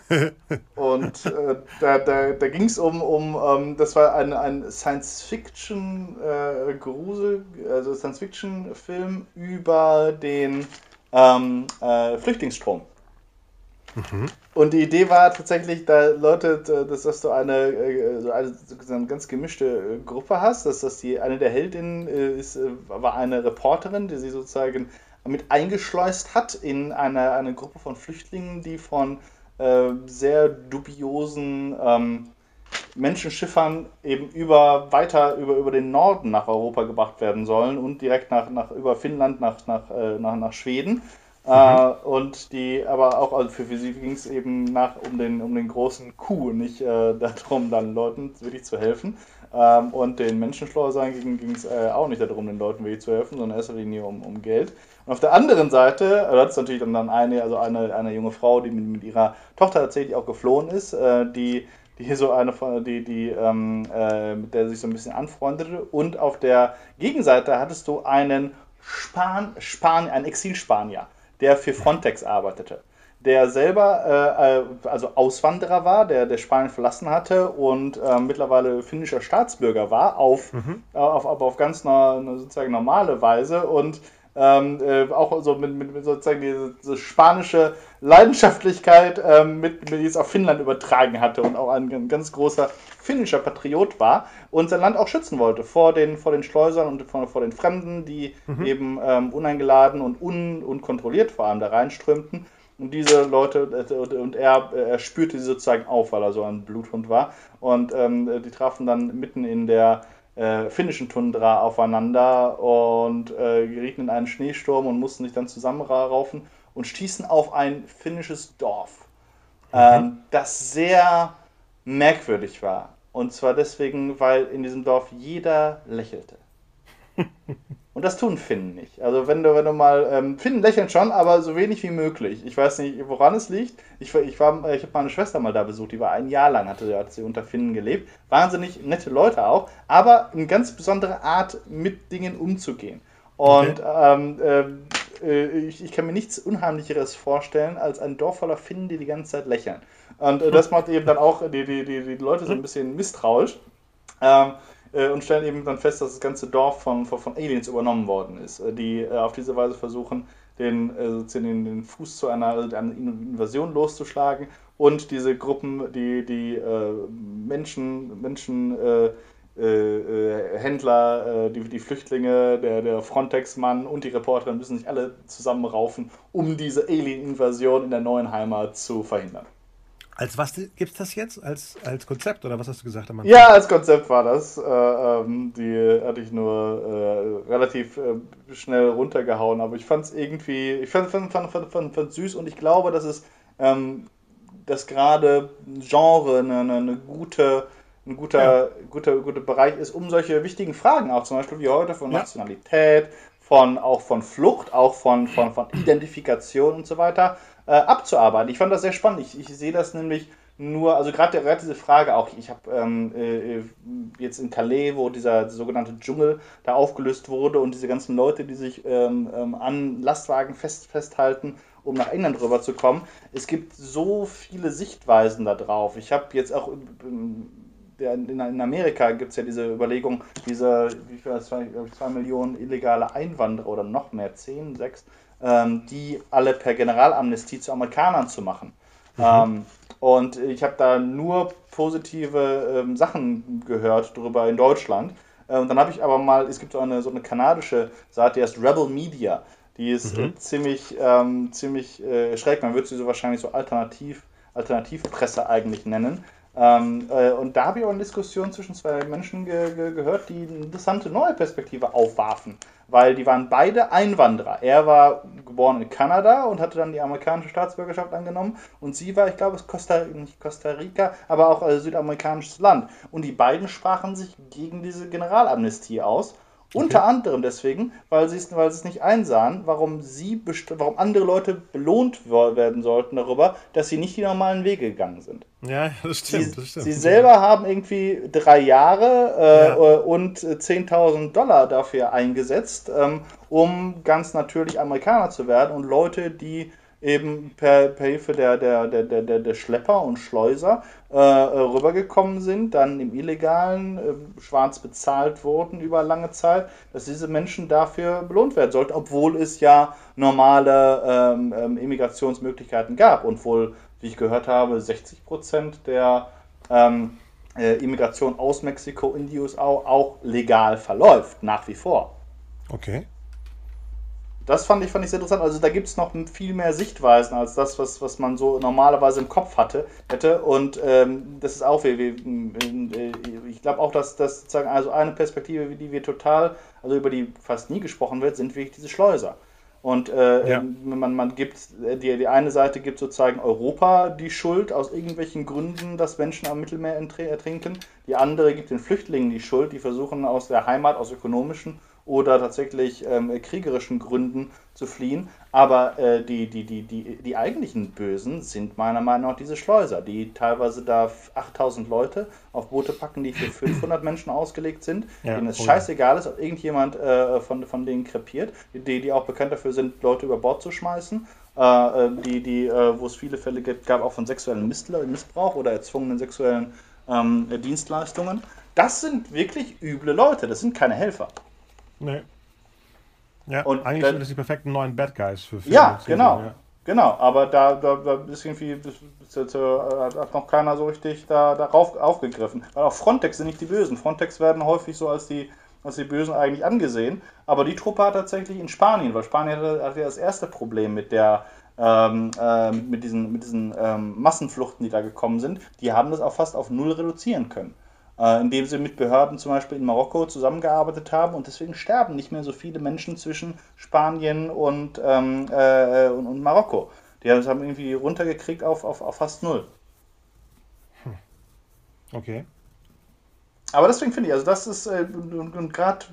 [LAUGHS] und äh, da, da, da ging es um, um ähm, das war ein, ein Science-Fiction-Grusel, äh, also Science-Fiction-Film über den ähm, äh, Flüchtlingsstrom. Mhm. Und die Idee war tatsächlich, da Leute, dass, dass du eine, äh, so eine, eine, ganz gemischte äh, Gruppe hast, dass das die eine der Heldinnen äh, ist, war eine Reporterin, die sie sozusagen mit eingeschleust hat in eine, eine Gruppe von Flüchtlingen, die von äh, sehr dubiosen ähm, Menschenschiffern eben über weiter über, über den Norden nach Europa gebracht werden sollen und direkt nach, nach über Finnland nach, nach, äh, nach, nach Schweden. Äh, mhm. Äh, und die, aber auch also für, für sie ging es eben nach um den, um den großen Coup, nicht äh, [LAUGHS] darum, dann Leuten wirklich zu helfen. Ähm, und den Menschenschleusern ging es äh, auch nicht darum, den Leuten wirklich zu helfen, sondern in erster Linie um, um Geld. Und auf der anderen Seite, also das ist natürlich dann eine, also eine, eine junge Frau, die mit, mit ihrer Tochter tatsächlich auch geflohen ist, äh, die, die hier so eine von, die, die, ähm, äh, mit der sich so ein bisschen anfreundete. Und auf der Gegenseite hattest du einen Span, Span, einen Exilspanier, der für Frontex arbeitete der selber äh, äh, also Auswanderer war, der, der Spanien verlassen hatte und äh, mittlerweile finnischer Staatsbürger war, auf, mhm. auf, auf, auf ganz no, sozusagen normale Weise und ähm, äh, auch so mit, mit, sozusagen diese, diese, spanische Leidenschaftlichkeit ähm, mit, mit, die es auf Finnland übertragen hatte und auch ein, ein, ganz großer finnischer Patriot war und sein Land auch schützen wollte vor den, vor den Schleusern und vor, vor den Fremden, die mhm. eben ähm, uneingeladen und un, unkontrolliert vor allem da reinströmten und diese Leute, äh, und er, er spürte sie sozusagen auf, weil er so ein Bluthund war. Und ähm, die trafen dann mitten in der äh, finnischen Tundra aufeinander und äh, gerieten in einen Schneesturm und mussten sich dann zusammenraufen und stießen auf ein finnisches Dorf, mhm. ähm, das sehr merkwürdig war. Und zwar deswegen, weil in diesem Dorf jeder lächelte. [LAUGHS] Und das tun Finnen nicht. Also wenn du, wenn du mal, ähm, Finnen lächeln schon, aber so wenig wie möglich. Ich weiß nicht, woran es liegt. Ich, ich, ich habe meine Schwester mal da besucht, die war ein Jahr lang, hatte, hat sie unter Finnen gelebt. Wahnsinnig nette Leute auch, aber eine ganz besondere Art, mit Dingen umzugehen. Und okay. ähm, äh, ich, ich, kann mir nichts Unheimlicheres vorstellen, als ein Dorf voller Finnen, die die ganze Zeit lächeln. Und äh, das macht eben dann auch die, die, die, die Leute so ein bisschen misstrauisch. Ähm, äh, und stellen eben dann fest, dass das ganze Dorf von, von, von Aliens übernommen worden ist, äh, die äh, auf diese Weise versuchen, den, den, den Fuß zu einer, einer, Invasion loszuschlagen und diese Gruppen, die, die äh, Menschen, Menschen äh, äh, Händler, die, die Flüchtlinge, der, der Frontex-Mann und die Reporterin müssen sich alle zusammenraufen, um diese Alien-Invasion in der neuen Heimat zu verhindern. Als was gibt es das jetzt? Als, als Konzept oder was hast du gesagt? Am ja, als Konzept war das. Äh, ähm, die hatte ich nur äh, relativ äh, schnell runtergehauen, aber ich fand es irgendwie, ich fand, fand, fand, fand, fand, fand süß und ich glaube, dass es, ähm, dass gerade Genre eine, eine gute, ein guter, ja. guter, guter Bereich ist, um solche wichtigen Fragen auch zum Beispiel wie heute von ja. Nationalität, von auch von Flucht, auch von, von, von Identifikation und so weiter äh, abzuarbeiten. Ich fand das sehr spannend. Ich, ich sehe das nämlich nur, also gerade diese Frage auch, ich habe ähm, äh, jetzt in Calais, wo dieser sogenannte Dschungel da aufgelöst wurde und diese ganzen Leute, die sich ähm, ähm, an Lastwagen fest, festhalten, um nach England rüber zu kommen. Es gibt so viele Sichtweisen da drauf. Ich habe jetzt auch in Amerika gibt es ja diese Überlegung, diese, wie viel, zwei, zwei Millionen illegale Einwanderer oder noch mehr, zehn, sechs, ähm, die alle per Generalamnestie zu Amerikanern zu machen. Mhm. Ähm, und ich habe da nur positive ähm, Sachen gehört darüber in Deutschland. Äh, und dann habe ich aber mal, es gibt so eine, so eine kanadische Seite, die heißt Rebel Media. Die ist mhm. äh, ziemlich, ähm, ziemlich äh, schräg. Man würde sie so wahrscheinlich so Alternativ, Alternativpresse eigentlich nennen. Ähm, äh, und da habe ich auch eine Diskussion zwischen zwei Menschen ge ge gehört, die eine interessante neue Perspektive aufwarfen, weil die waren beide Einwanderer. Er war geboren in Kanada und hatte dann die amerikanische Staatsbürgerschaft angenommen und sie war, ich glaube, es Costa, nicht Costa Rica, aber auch äh, südamerikanisches Land. Und die beiden sprachen sich gegen diese Generalamnestie aus Okay. Unter anderem deswegen, weil sie es, weil sie es nicht einsahen, warum sie warum andere Leute belohnt werden sollten darüber, dass sie nicht die normalen Wege gegangen sind. Ja, das stimmt. Sie, das stimmt. sie selber ja. haben irgendwie drei Jahre äh, ja. und 10.000 Dollar dafür eingesetzt, ähm, um ganz natürlich Amerikaner zu werden und Leute, die eben per, per Hilfe der, der, der, der, der Schlepper und Schleuser äh, rübergekommen sind, dann im Illegalen äh, schwarz bezahlt wurden über lange Zeit, dass diese Menschen dafür belohnt werden sollten, obwohl es ja normale ähm, ähm, Immigrationsmöglichkeiten gab und wohl, wie ich gehört habe, 60 Prozent der ähm, äh, Immigration aus Mexiko in die USA auch legal verläuft, nach wie vor. Okay. Das fand ich, fand ich sehr interessant. Also da gibt es noch viel mehr Sichtweisen als das, was, was man so normalerweise im Kopf hatte, hätte. Und ähm, das ist auch, wie, wie, äh, ich glaube auch, dass das sozusagen also eine Perspektive, die wir total, also über die fast nie gesprochen wird, sind wirklich diese Schleuser. Und äh, ja. man, man gibt, die, die eine Seite gibt sozusagen Europa die Schuld aus irgendwelchen Gründen, dass Menschen am Mittelmeer ertrinken. Die andere gibt den Flüchtlingen die Schuld, die versuchen aus der Heimat, aus ökonomischen oder tatsächlich ähm, kriegerischen Gründen zu fliehen. Aber äh, die, die, die, die, die eigentlichen Bösen sind meiner Meinung nach diese Schleuser, die teilweise da 8000 Leute auf Boote packen, die für [CLEARS THROAT] 500 Menschen ausgelegt sind, ja, denen es oh scheißegal ist, ob irgendjemand äh, von, von denen krepiert, die, die auch bekannt dafür sind, Leute über Bord zu schmeißen. Äh, äh die, die, äh, wo es viele Fälle gibt, gab auch von sexuellem Missbrauch oder erzwungenen sexuellen ähm, Dienstleistungen. Das sind wirklich üble Leute, das sind keine Helfer. Nee. Ja, und eigentlich dann, sind das die perfekten neuen Bad Guys für Filme. Ja, genau. Ja. Genau, aber da, da, da ist irgendwie, das, hat noch keiner so richtig da, darauf aufgegriffen. Weil auch Frontex sind nicht die Bösen. Frontex werden häufig so als die, als die Bösen eigentlich angesehen. Aber die Truppe hat tatsächlich in Spanien, weil Spanien hatte, hatte ja das erste Problem mit der, ähm, äh, mit diesen, mit diesen ähm, Massenfluchten, die da gekommen sind, die haben das auch fast auf null reduzieren können äh, indem sie mit Behörden zum Beispiel in Marokko zusammengearbeitet haben und deswegen sterben nicht mehr so viele Menschen zwischen Spanien und, ähm, äh, und, und, Marokko. Die haben irgendwie runtergekriegt auf, auf, auf fast null. Hm. Okay. Aber deswegen finde ich, also das ist, äh, und, und gerade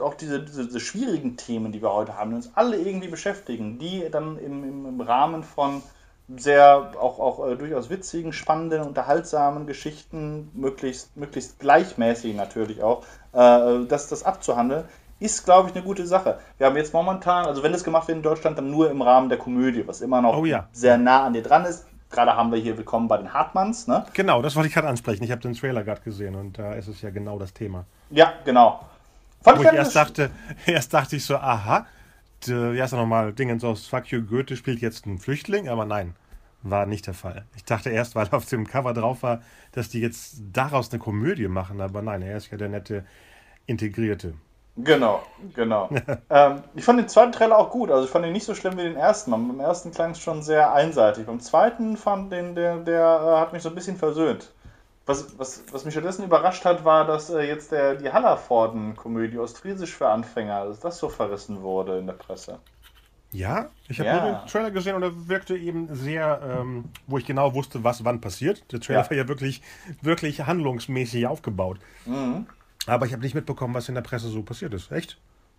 auch diese, diese, diese, schwierigen Themen, die wir heute haben, die uns alle irgendwie beschäftigen, die dann im, im, im Rahmen von sehr auch, auch äh, durchaus witzigen, spannenden, unterhaltsamen Geschichten, möglichst, möglichst gleichmäßig natürlich auch, äh, das, das abzuhandeln, ist, glaube ich, eine gute Sache. Wir haben jetzt momentan, also wenn das gemacht wird in Deutschland, dann nur im Rahmen der Komödie, was immer noch oh, ja. sehr nah an dir dran ist. Gerade haben wir hier Willkommen bei den Hartmanns. Ne? Genau, das wollte ich gerade ansprechen. Ich habe den Trailer gerade gesehen und da ist es ja genau das Thema. Ja, genau. Fand Wo ich erst dachte, [LAUGHS] erst dachte ich so, aha, wie heißt er nochmal, Dingens aus Fuck you, Goethe spielt jetzt einen Flüchtling, aber nein, war nicht der Fall. Ich dachte erst, weil auf dem Cover drauf war, dass die jetzt daraus eine Komödie machen, aber nein, er ist ja der nette Integrierte. Genau, genau. [LAUGHS] ähm, ich fand den zweiten Trailer auch gut, also ich fand ihn nicht so schlimm wie den ersten. Beim ersten klang es schon sehr einseitig. Beim zweiten fand den, der, der äh, hat mich so ein bisschen versöhnt. Was, was, was mich stattdessen überrascht hat, war, dass äh, jetzt der, die Hallerforden-Komödie Ostfriesisch für Anfänger, dass das so verrissen wurde in der Presse. Ja, ich habe ja. nur den Trailer gesehen und er wirkte eben sehr, ähm, wo ich genau wusste, was wann passiert. Der Trailer ja. war ja wirklich, wirklich handlungsmäßig aufgebaut. Mhm. Aber ich habe nicht mitbekommen, was in der Presse so passiert ist. Echt?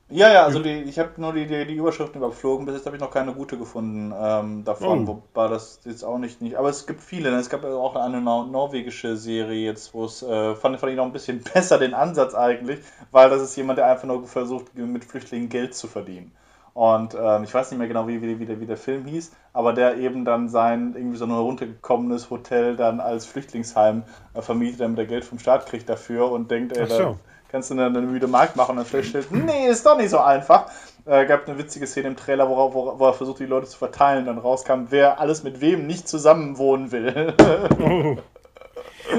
Ja, ja, also die, ich habe nur die, die, die, Überschriften überflogen. Bis jetzt habe ich noch keine gute gefunden ähm, davon. Oh. Wobei das jetzt auch nicht, nicht. Aber es gibt viele. Ne? Es gab auch eine nor norwegische Serie jetzt, wo es, äh, fand, fand ich noch ein bisschen [LAUGHS] besser den Ansatz eigentlich, weil das ist jemand, der einfach nur versucht, mit Flüchtlingen Geld zu verdienen. Und ähm, ich weiß nicht mehr genau, wie, wie, wie, der, wie der Film hieß, aber der eben dann sein irgendwie so ein heruntergekommenes Hotel dann als Flüchtlingsheim äh, vermietet, damit er Geld vom Staat kriegt dafür und denkt, ey, so kannst du eine, eine müde Markt machen und dann feststellt, nee, ist doch nicht so einfach. Äh, gab eine witzige Szene im Trailer, wo, wo, wo er versucht, die Leute zu verteilen. Dann rauskam, wer alles mit wem nicht zusammenwohnen will. [LAUGHS] oh.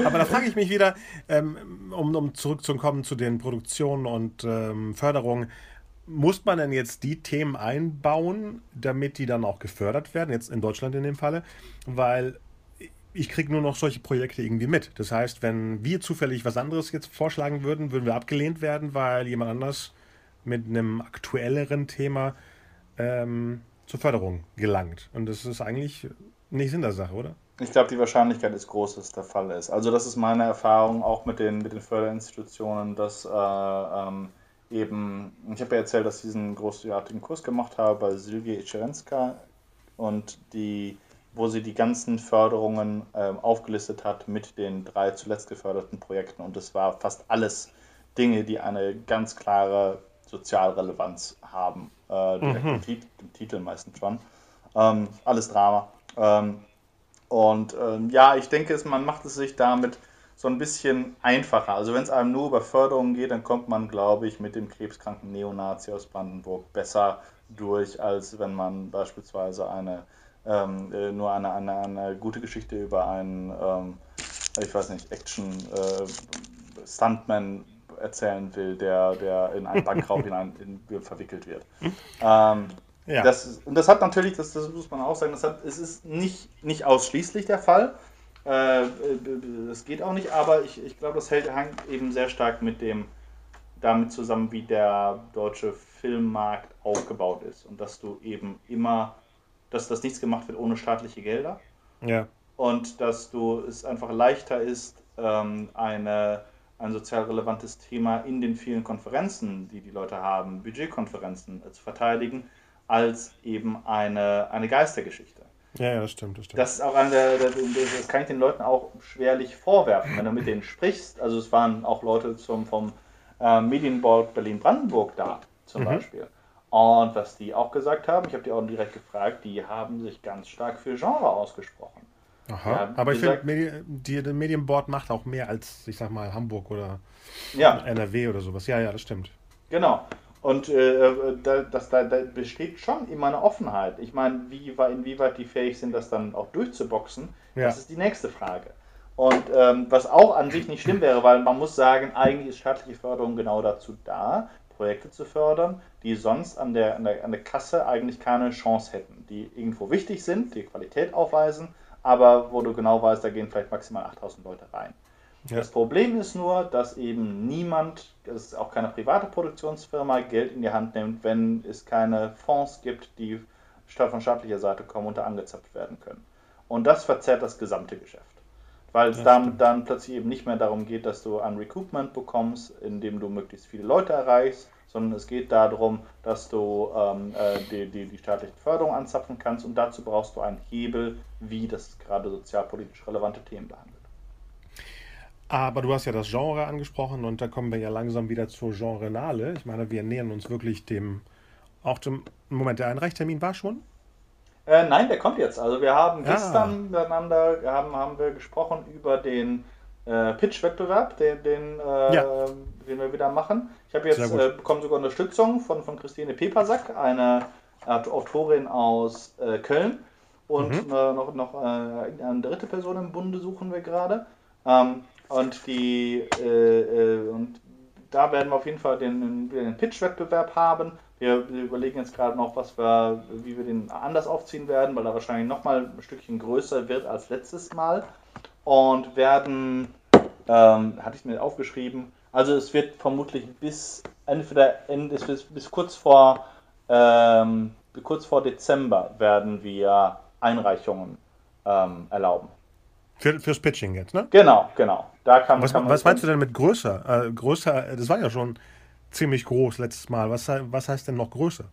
Aber da frage ich mich wieder, ähm, um, um zurückzukommen zu den Produktionen und ähm, Förderungen, muss man denn jetzt die Themen einbauen, damit die dann auch gefördert werden, jetzt in Deutschland in dem Falle? Weil ich kriege nur noch solche Projekte irgendwie mit. Das heißt, wenn wir zufällig was anderes jetzt vorschlagen würden, würden wir abgelehnt werden, weil jemand anders mit einem aktuelleren Thema ähm, zur Förderung gelangt. Und das ist eigentlich nicht Sinn der Sache, oder? Ich glaube, die Wahrscheinlichkeit ist groß, dass der Fall ist. Also das ist meine Erfahrung auch mit den, mit den Förderinstitutionen, dass äh, ähm, eben, ich habe ja erzählt, dass ich diesen großartigen Kurs gemacht habe bei Silvia Echerenska und die wo sie die ganzen Förderungen äh, aufgelistet hat mit den drei zuletzt geförderten Projekten. Und es war fast alles Dinge, die eine ganz klare Sozialrelevanz haben. Äh, direkt mhm. im, Tit im, Titel meistens schon. Ähm, alles Drama. Ähm, und ähm, ja, ich denke, man macht es sich damit so ein bisschen einfacher. Also wenn es einem nur über Förderungen geht, dann kommt man, glaube ich, mit dem krebskranken Neonazi aus Brandenburg besser durch, als wenn man beispielsweise eine ähm, äh, nur eine, eine, eine gute Geschichte über einen, ähm, ich weiß nicht, Action-Stuntman äh, erzählen will, der, der in einen Bankraub [LAUGHS] hinein in, verwickelt wird. [LAUGHS] Ähm, ja. das, und das hat natürlich, das, das muss man auch sagen, das hat, es ist nicht, nicht ausschließlich der Fall. Äh, äh, das geht auch nicht, aber ich, ich glaube, das hält, hängt eben sehr stark mit dem, damit zusammen, wie der deutsche Filmmarkt aufgebaut ist und dass du eben immer dass das nichts gemacht wird ohne staatliche Gelder. Ja. Und dass du es einfach leichter ist, ähm, eine ein sozial relevantes Thema in den vielen Konferenzen, die die Leute haben, Budgetkonferenzen äh, zu verteidigen, als eben eine, eine Geistergeschichte. Ja, ja, das stimmt, das stimmt. Das ist auch eine der, das kann ich den Leuten auch schwerlich vorwerfen, wenn du mit denen sprichst. Also es waren auch Leute zum, vom äh, Medienboard Berlin-Brandenburg da, zum mhm. Beispiel. Und was die auch gesagt haben, ich habe die auch direkt gefragt, die haben sich ganz stark für Genre ausgesprochen. Aha, aber ich finde, der Medienboard macht auch mehr als, ich sag mal, Hamburg oder ja. NRW oder sowas. Ja, ja, das stimmt. Genau. Und äh, da, das, da, da, besteht schon immer eine Offenheit. Ich meine, wie, inwieweit die fähig sind, das dann auch durchzuboxen, ja. das ist die nächste Frage. Und ähm, was auch an sich nicht schlimm wäre, weil man muss sagen, eigentlich ist staatliche Förderung genau dazu da, Projekte zu fördern, die sonst an der, an der, an der Kasse eigentlich keine Chance hätten, die irgendwo wichtig sind, die Qualität aufweisen, aber wo du genau weißt, da gehen vielleicht maximal 8000 Leute rein. Ja. Das Problem ist nur, dass eben niemand, es ist auch keine private Produktionsfirma, Geld in die Hand nimmt, wenn es keine Fonds gibt, die von staatlicher Seite kommen und da angezapft werden können. Und das verzerrt das gesamte Geschäft. Weil es dann, dann plötzlich eben nicht mehr darum geht, dass du ein Recoupment bekommst, indem du möglichst viele Leute erreichst, sondern es geht darum, dass du ähm, äh, die, die, die staatliche Förderung anzapfen kannst und dazu brauchst du einen Hebel, wie das gerade sozialpolitisch relevante Themen behandelt. Aber du hast ja das Genre angesprochen und da kommen wir ja langsam wieder zur Genrenale. Ich meine, wir nähern uns wirklich dem, auch dem, Moment, der Einreichtermin war schon? Äh, nein, der kommt jetzt. Also wir haben ah. gestern miteinander, haben, haben wir gesprochen über den äh, Pitch-Wettbewerb, den, den, äh, ja. den wir wieder machen. Ich habe jetzt äh, bekommen sogar Unterstützung von, von Christine Pepersack, eine Autorin aus äh, Köln. Und mhm. noch, noch äh, eine dritte Person im Bunde suchen wir gerade. Ähm, und die äh, und da werden wir auf jeden Fall den, den Pitch-Wettbewerb haben. Wir, wir, überlegen jetzt gerade noch, was wir, wie wir den anders aufziehen werden, weil er wahrscheinlich nochmal ein Stückchen größer wird als letztes Mal. Und werden ähm, hatte ich mir aufgeschrieben. Also es wird vermutlich bis entweder Ende, bis, bis kurz vor ähm, kurz vor Dezember werden wir Einreichungen ähm, erlauben. Für, fürs Pitching jetzt, ne? Genau, genau. Da kann, was, kann was meinst du denn mit größer? Äh, größer, das war ja schon ziemlich groß letztes Mal. Was, was heißt denn noch größer?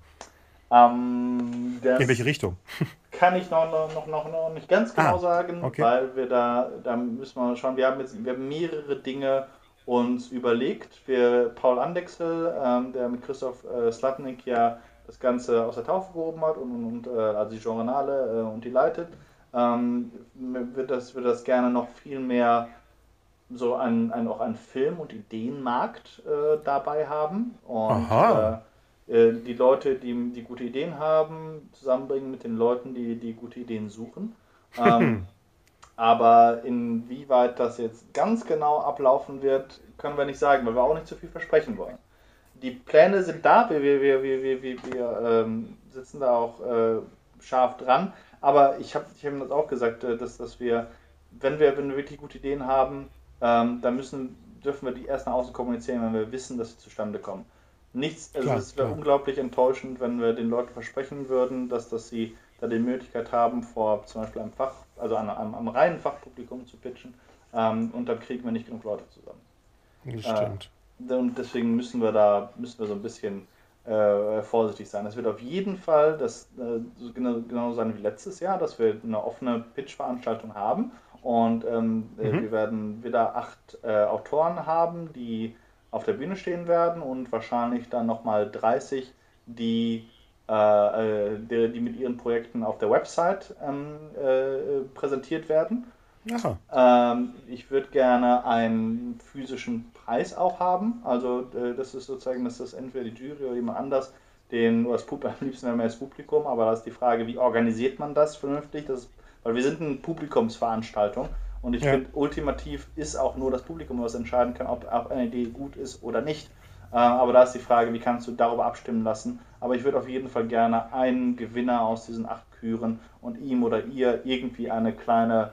Ähm, In welche Richtung? [LAUGHS] Kann ich noch, noch, noch, noch nicht ganz genau ah, sagen, okay. weil wir da, da müssen wir schauen, wir haben jetzt wir haben mehrere Dinge uns überlegt. Wir, Paul Andexel, ähm, der mit Christoph äh, Slatnik ja das Ganze aus der Taufe gehoben hat und, und, und äh, also die Journale äh, und die leitet, ähm, wird, das, wird das gerne noch viel mehr so ein, ein, auch ein Film- und Ideenmarkt äh, dabei haben. Und Aha. Äh, die Leute, die, die gute Ideen haben, zusammenbringen mit den Leuten, die, die gute Ideen suchen. [LAUGHS] Ähm, aber inwieweit das jetzt ganz genau ablaufen wird, können wir nicht sagen, weil wir auch nicht zu viel versprechen wollen. Die Pläne sind da, wir, wir, wir, wir, wir, wir ähm, sitzen da auch äh, scharf dran, aber ich habe ich hab das auch gesagt, äh, dass, dass wir, wenn wir, wenn wir wirklich gute Ideen haben, ähm, dann müssen, dürfen wir die erst nach außen kommunizieren, wenn wir wissen, dass sie zustande kommen nichts, also klar, es wäre unglaublich enttäuschend, wenn wir den Leuten versprechen würden, dass, dass sie da die Möglichkeit haben, vor zum Beispiel einem Fach, also einem, einem, einem reinen Fachpublikum zu pitchen, ähm, und dann kriegen wir nicht genug Leute zusammen. Das stimmt. Äh, und deswegen müssen wir da, müssen wir so ein bisschen äh, vorsichtig sein. Es wird auf jeden Fall das äh, genau, genau sein wie letztes Jahr, dass wir eine offene Pitch-Veranstaltung haben und ähm, äh, mhm. wir werden wieder acht äh, Autoren haben, die auf der Bühne stehen werden und wahrscheinlich dann nochmal 30, die, äh, äh, die, die, mit ihren Projekten auf der Website ähm, äh, präsentiert werden. Ähm, ich würde gerne einen physischen Preis auch haben. Also äh, das ist sozusagen, dass das entweder die Jury oder jemand anders den, oder das Publikum, am liebsten wäre mehr das Publikum, aber da ist die Frage, wie organisiert man das vernünftig? Das, weil wir sind eine Publikumsveranstaltung und ich ja. finde, ultimativ ist auch nur das Publikum, was entscheiden kann, ob, ob eine Idee gut ist oder nicht. Äh, aber da ist die Frage, wie kannst du darüber abstimmen lassen? Aber ich würde auf jeden Fall gerne einen Gewinner aus diesen acht küren und ihm oder ihr irgendwie eine kleine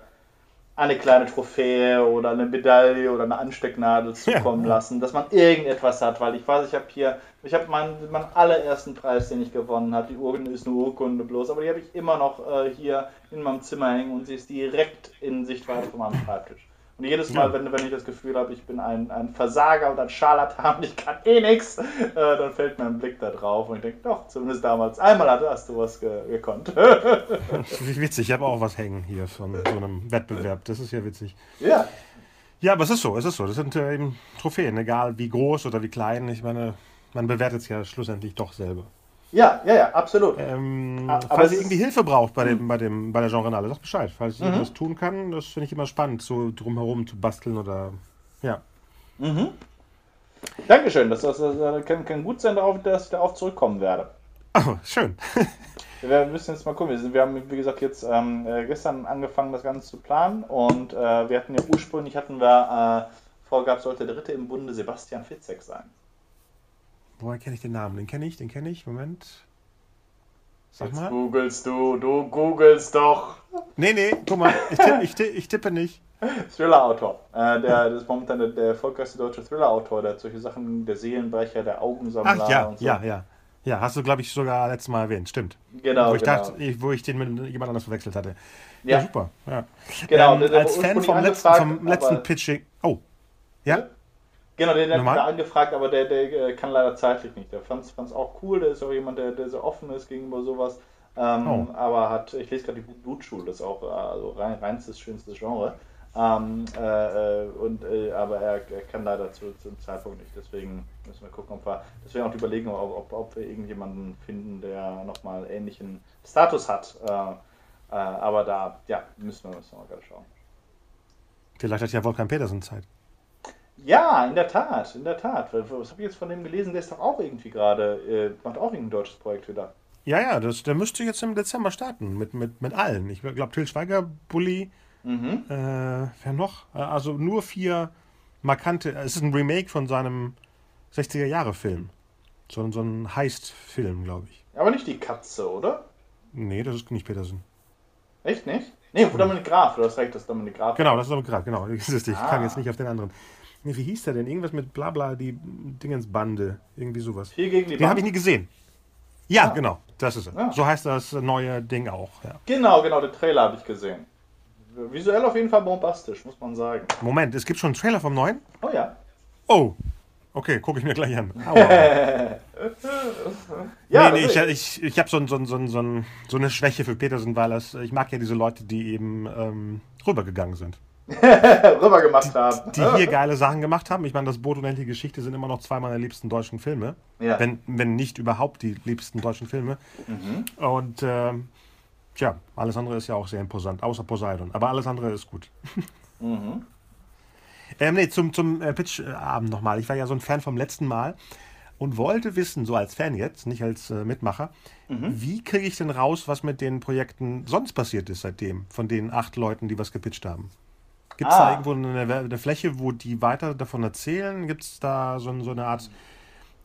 eine kleine Trophäe oder eine Medaille oder eine Anstecknadel zukommen ja. lassen, dass man irgendetwas hat, weil ich weiß, ich habe hier, ich habe meinen, meinen allerersten Preis, den ich gewonnen habe, die Urkunde ist eine Urkunde bloß, aber die habe ich immer noch äh, hier in meinem Zimmer hängen und sie ist direkt in Sichtweite von meinem Schreibtisch. Und jedes Mal, ja. wenn, wenn ich das Gefühl habe, ich bin ein, ein Versager und ein Scharlatan und [LAUGHS] ich kann eh nichts, äh, dann fällt mir ein Blick da drauf und ich denke, doch, zumindest damals, einmal hast du was ge gekonnt. [LAUGHS] witzig, ich habe auch was hängen hier von so einem Wettbewerb. Das ist ja witzig. Ja. Ja, aber es ist so, es ist so. Das sind äh, eben Trophäen, egal wie groß oder wie klein. Ich meine, man bewertet es ja schlussendlich doch selber. Ja, ja, ja, absolut. Ähm, aber falls ihr irgendwie Hilfe braucht bei, dem, hm. bei, dem, bei der Genrenale, sagt Bescheid. Falls ich mhm. das tun kann, das finde ich immer spannend, so drumherum zu basteln oder. Ja. Mhm. Dankeschön, das, das, das kann, kann, gut sein, darauf, dass ich darauf zurückkommen werde. Oh, schön. [LAUGHS] wir müssen jetzt mal gucken. Wir haben, wie gesagt, jetzt ähm, äh, gestern angefangen, das Ganze zu planen und äh, wir hatten ja ursprünglich hatten wir äh, vorgab, sollte der dritte im Bunde Sebastian Fitzek sein. Woher kenne ich den Namen? Den kenne ich, den kenne ich. Moment. Sag Jetzt mal. googelst du, du googelst doch. Nee, nee, guck mal, ich, tippe, ich, tippe, ich tippe nicht. [LAUGHS] Thriller-Autor. Äh, der, das ist momentan der, der erfolgreichste deutsche Thriller-Autor. Der hat solche Sachen, der Seelenbrecher, der Augensammler Ach, ja, und so. Ja, ja, ja. hast du, glaube ich, sogar letztes Mal erwähnt. Stimmt. Genau. Wo ich, genau. Dachte, wo ich den mit jemand anders verwechselt hatte. Ja, ja super. Ja. Genau. Ähm, als Fan vom letzten, vom letzten Pitching. Oh. Ja? Genau, den hat er angefragt, aber der, der äh, kann leider zeitlich nicht. Der fand es auch cool, der ist auch jemand, der, der sehr offen ist gegenüber sowas. Ähm, oh. Aber hat, ich lese gerade die Blutschule, das ist auch äh, also rein, reinstes, schönstes Genre. Ähm, äh, äh, und, äh, aber er, er, kann leider zu, zum Zeitpunkt nicht. Deswegen müssen wir gucken, ob wir, deswegen auch die Überlegung, ob, ob, ob wir irgendjemanden finden, der nochmal ähnlichen Status hat. Äh, aber da, ja, müssen wir, müssen wir mal gerade schauen. Vielleicht hat ja Wolfgang Petersen Zeit. Ja, in der Tat, in der Tat. Was habe ich jetzt von dem gelesen? Der ist doch auch irgendwie gerade, äh, macht auch irgendein deutsches Projekt wieder. Ja, ja, das, der müsste jetzt im Dezember starten mit, mit, mit allen. Ich glaube, Till Schweiger, Bulli, mhm. äh, wer noch? Äh, also nur vier markante. Es ist ein Remake von seinem 60er-Jahre-Film. So, so ein Heist-Film, glaube ich. Aber nicht die Katze, oder? Nee, das ist nicht Petersen. Echt nicht? Nee, Dominik Graf, du hast recht, das ist Dominik Graf. Genau, das ist Dominik Graf, genau. [LAUGHS] Ich ah. kam jetzt nicht auf den anderen. Nee, wie hieß der denn? Irgendwas mit Blabla, die Dingensbande. Irgendwie sowas. Viel gegen die Den habe ich nie gesehen. Ja, ah. genau. Das ist er. Ja. So heißt das neue Ding auch. Ja. Genau, genau. Den Trailer habe ich gesehen. Visuell auf jeden Fall bombastisch, muss man sagen. Moment, es gibt schon einen Trailer vom neuen? Oh ja. Oh. Okay, gucke ich mir gleich an. [LAUGHS] ja, nee, nee, ich, ich, ich habe so, so, so, so, so eine Schwäche für Peterson, weil das, ich mag ja diese Leute, die eben ähm, rübergegangen sind. [LAUGHS] rüber gemacht haben. Die hier geile Sachen gemacht haben. Ich meine, das Boot und endliche Geschichte sind immer noch zwei meiner liebsten deutschen Filme. Ja. Wenn, wenn nicht überhaupt die liebsten deutschen Filme. Mhm. Und äh, tja, alles andere ist ja auch sehr imposant, außer Poseidon. Aber alles andere ist gut. Mhm. ähm, nee, zum, zum äh, Pitch-Abend nochmal. Ich war ja so ein Fan vom letzten Mal und wollte wissen, so als Fan jetzt, nicht als äh, Mitmacher, mhm. wie kriege ich denn raus, was mit den Projekten sonst passiert ist seitdem, von den acht Leuten, die was gepitcht haben? Gibt es ah. da irgendwo eine, eine, Fläche, wo die weiter davon erzählen? Gibt es da so, so, eine Art,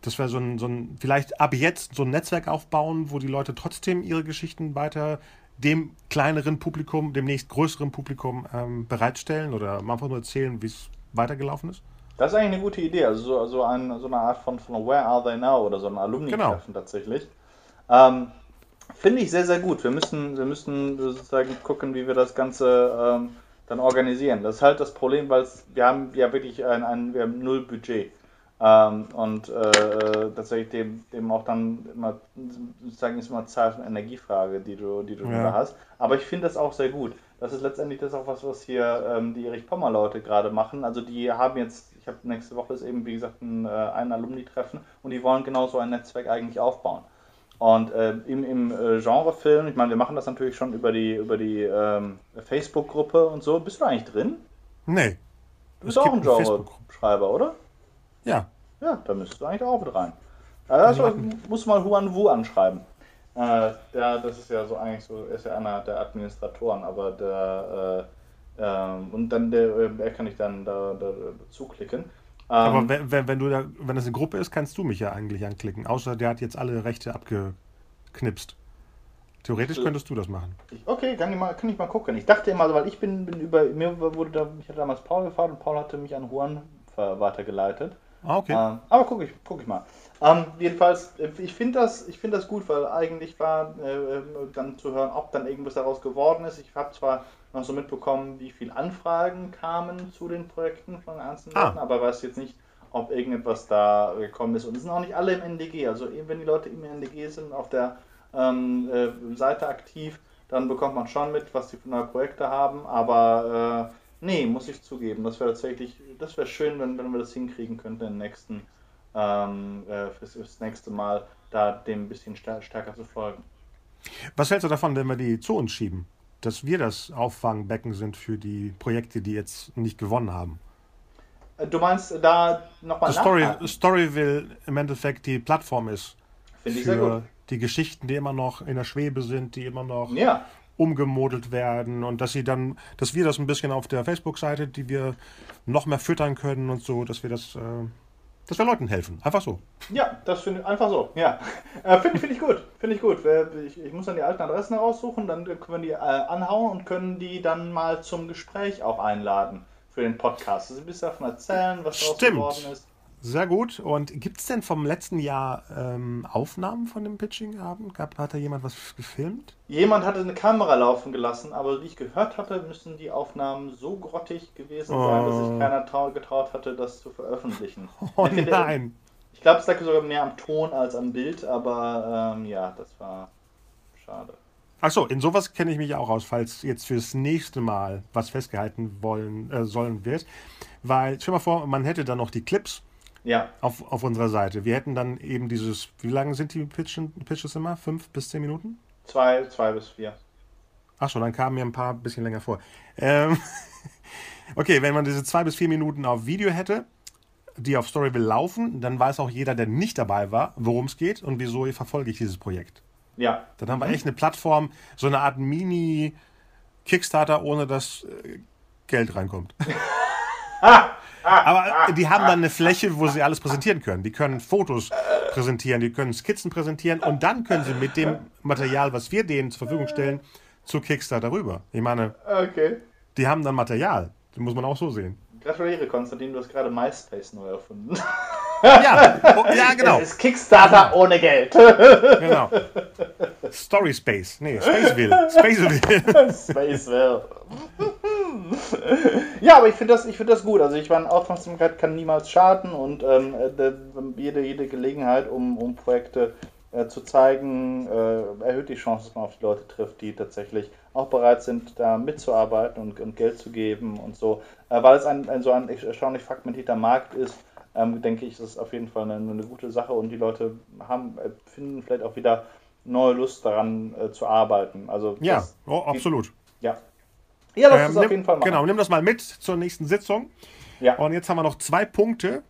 das wäre so ein, so ein, vielleicht ab jetzt so ein Netzwerk aufbauen, wo die Leute trotzdem ihre Geschichten weiter dem kleineren Publikum, dem nächst größeren Publikum ähm, bereitstellen oder einfach nur erzählen, wie es weitergelaufen ist? Das ist eigentlich eine gute Idee. Also so, so, ein, so eine Art von, von Where Are They Now oder so ein Alumni-Treffen genau. tatsächlich. Ähm, Finde ich sehr, sehr gut. Wir müssen, wir müssen sozusagen gucken, wie wir das Ganze ähm, dann organisieren. Das ist halt das Problem, weil wir haben ja wirklich ein, ein wir haben null Budget. Ähm, und äh, tatsächlich dem, dem auch dann immer, sozusagen ist immer Zeit und Energiefrage, die du, die du ja. da hast. Aber ich finde das auch sehr gut. Das ist letztendlich das auch was, was hier ähm, die Erich Pommer Leute gerade machen. Also die haben jetzt, ich habe nächste Woche ist eben, wie gesagt, ein, äh, ein Alumni-Treffen und die wollen genau so ein Netzwerk eigentlich aufbauen. Und äh, im, im äh, Genrefilm, ich meine, wir machen das natürlich schon über die, über die ähm, Facebook-Gruppe und so. Bist du eigentlich drin? Nee. Du bist auch ein Genre-Schreiber, oder? Ja. Ja, da müsstest du eigentlich auch mit rein. Also, also muss mal Huan Wu anschreiben. Äh, der, das ist ja so eigentlich so, er ist ja einer der Administratoren, aber der äh, ähm, und dann der, äh, er kann ich dann da, da dazu klicken. Aber ähm, wenn, wenn, wenn, du da, wenn das eine Gruppe ist, kannst du mich ja eigentlich anklicken. Außer der hat jetzt alle Rechte abgeknipst. Theoretisch könntest du das machen. Okay, kann ich mal, kann ich mal gucken. Ich dachte immer, weil ich bin, bin über, mir wurde da, ich hatte damals Paul gefahren und Paul hatte mich an Juan weitergeleitet. Ah, okay. Ähm, aber guck ich, guck ich mal. Ähm, jedenfalls, ich finde das, find das gut, weil eigentlich war äh, dann zu hören, ob dann irgendwas daraus geworden ist. Ich habe zwar noch so mitbekommen, wie viele Anfragen kamen zu den Projekten von einzelnen Ah. Leuten, aber weiß jetzt nicht, ob irgendetwas da gekommen ist. Und es sind auch nicht alle im NDG. Also eben wenn die Leute im NDG sind, auf der ähm, äh, Seite aktiv, dann bekommt man schon mit, was die für neue Projekte haben. Aber äh, nee, muss ich zugeben, das wäre tatsächlich, das wäre schön, wenn, wenn wir das hinkriegen könnten im nächsten, ähm, äh, fürs, fürs nächste Mal, da dem ein bisschen stär stärker zu folgen. Was hältst du davon, wenn wir die zu uns schieben? Dass wir das Auffangbecken sind für die Projekte, die jetzt nicht gewonnen haben. Äh, Du meinst äh, da nochmal Story? Storyville im Endeffekt die Plattform ist Finde ich sehr für gut. die Geschichten, die immer noch in der Schwebe sind, die immer noch Ja, umgemodelt werden und dass sie dann, dass wir das ein bisschen auf der Facebook-Seite, die wir noch mehr füttern können und so, dass wir das, äh, dass wir Leuten helfen. Einfach so. ja, das finde ich einfach so. Ja, [LAUGHS] äh, finde finde ich gut. Finde ich gut. Ich, ich muss dann die alten Adressen heraussuchen, dann können wir die äh, anhauen und können die dann mal zum Gespräch auch einladen für den Podcast. Also ein bisschen davon erzählen, was Stimmt. geworden ist. Sehr gut. Und gibt es denn vom letzten Jahr ähm, Aufnahmen von dem Pitching-Abend? Gab, hat da jemand was gefilmt? Jemand hatte eine Kamera laufen gelassen, aber wie ich gehört hatte, müssen die Aufnahmen so grottig gewesen sein, dass sich Oh. keiner trau getraut hatte, das zu veröffentlichen. [LAUGHS] Oh nein. Ich glaube, es lag sogar mehr am Ton als am Bild, aber ähm, ja, das war schade. Achso, in sowas kenne ich mich auch aus, falls jetzt fürs nächste Mal was festgehalten wollen äh, sollen wird. Weil, stell mal vor, man hätte dann noch die Clips Ja, auf, auf unserer Seite. Wir hätten dann eben dieses, wie lange sind die Pitchen, Pitches immer? Fünf bis zehn Minuten? zwei, zwei bis vier. Achso, dann kamen mir ein paar bisschen länger vor. Ähm, [LAUGHS] okay, wenn man diese zwei bis vier Minuten auf Video hätte, die auf Storyville laufen, dann weiß auch jeder, der nicht dabei war, worum es geht und wieso verfolge ich dieses Projekt. Ja, Dann haben wir echt eine Plattform, so eine Art Mini-Kickstarter, ohne dass äh, Geld reinkommt. [LAUGHS] Aber die haben dann eine Fläche, wo sie alles präsentieren können. Die können Fotos präsentieren, die können Skizzen präsentieren und dann können sie mit dem Material, was wir denen zur Verfügung stellen, zu Kickstarter rüber. Ich meine, okay. die haben dann Material. Das muss man auch so sehen. Gratuliere, Konstantin, du hast gerade MySpace neu erfunden. Ja, oh, ja [LAUGHS] genau. Es ist Kickstarter ohne Geld. [LAUGHS] genau. Story Space. Nee, Spaceville. Spaceville. [LAUGHS] Spacewell. ja, aber ich finde das, ich finde das gut. Also ich meine, Aufmerksamkeit kann niemals schaden und ähm, äh, jede, jede Gelegenheit, um, um Projekte äh, zu zeigen, äh, erhöht die Chance, dass man auf die Leute trifft, die tatsächlich auch bereit sind, da mitzuarbeiten und, und Geld zu geben und so. Äh, weil es ein, ein so ein erstaunlich fragmentierter Markt ist, ähm, denke ich, ist es auf jeden Fall eine, eine gute Sache und die Leute haben, äh, finden vielleicht auch wieder neue Lust daran äh, zu arbeiten. Also Ja, das, oh, absolut. ja. Ja, das Ähm, ist auf nimm, jeden Fall machen. genau, nimm das mal mit zur nächsten Sitzung. Ja. Und jetzt haben wir noch zwei Punkte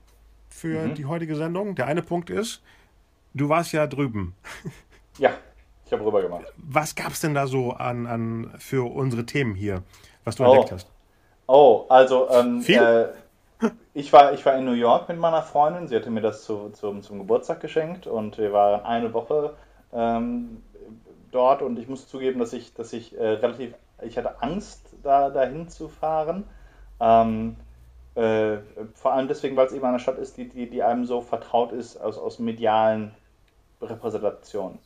für Mhm. die heutige Sendung. Der eine Punkt ist, du warst ja drüben. ja, ich habe rüber gemacht. Was gab es denn da so an, an für unsere Themen hier, was du Oh. entdeckt hast? Oh, also ähm? Äh, ich, war, ich war in New York mit meiner Freundin. Sie hatte mir das zu, zum, zum Geburtstag geschenkt und wir waren eine Woche ähm, dort und ich muss zugeben, dass ich, dass ich äh, relativ, ich hatte Angst, da dahin zu fahren. Ähm, äh, vor allem deswegen, weil es eben eine Stadt ist, die, die, die einem so vertraut ist aus, aus medialen Repräsentationen.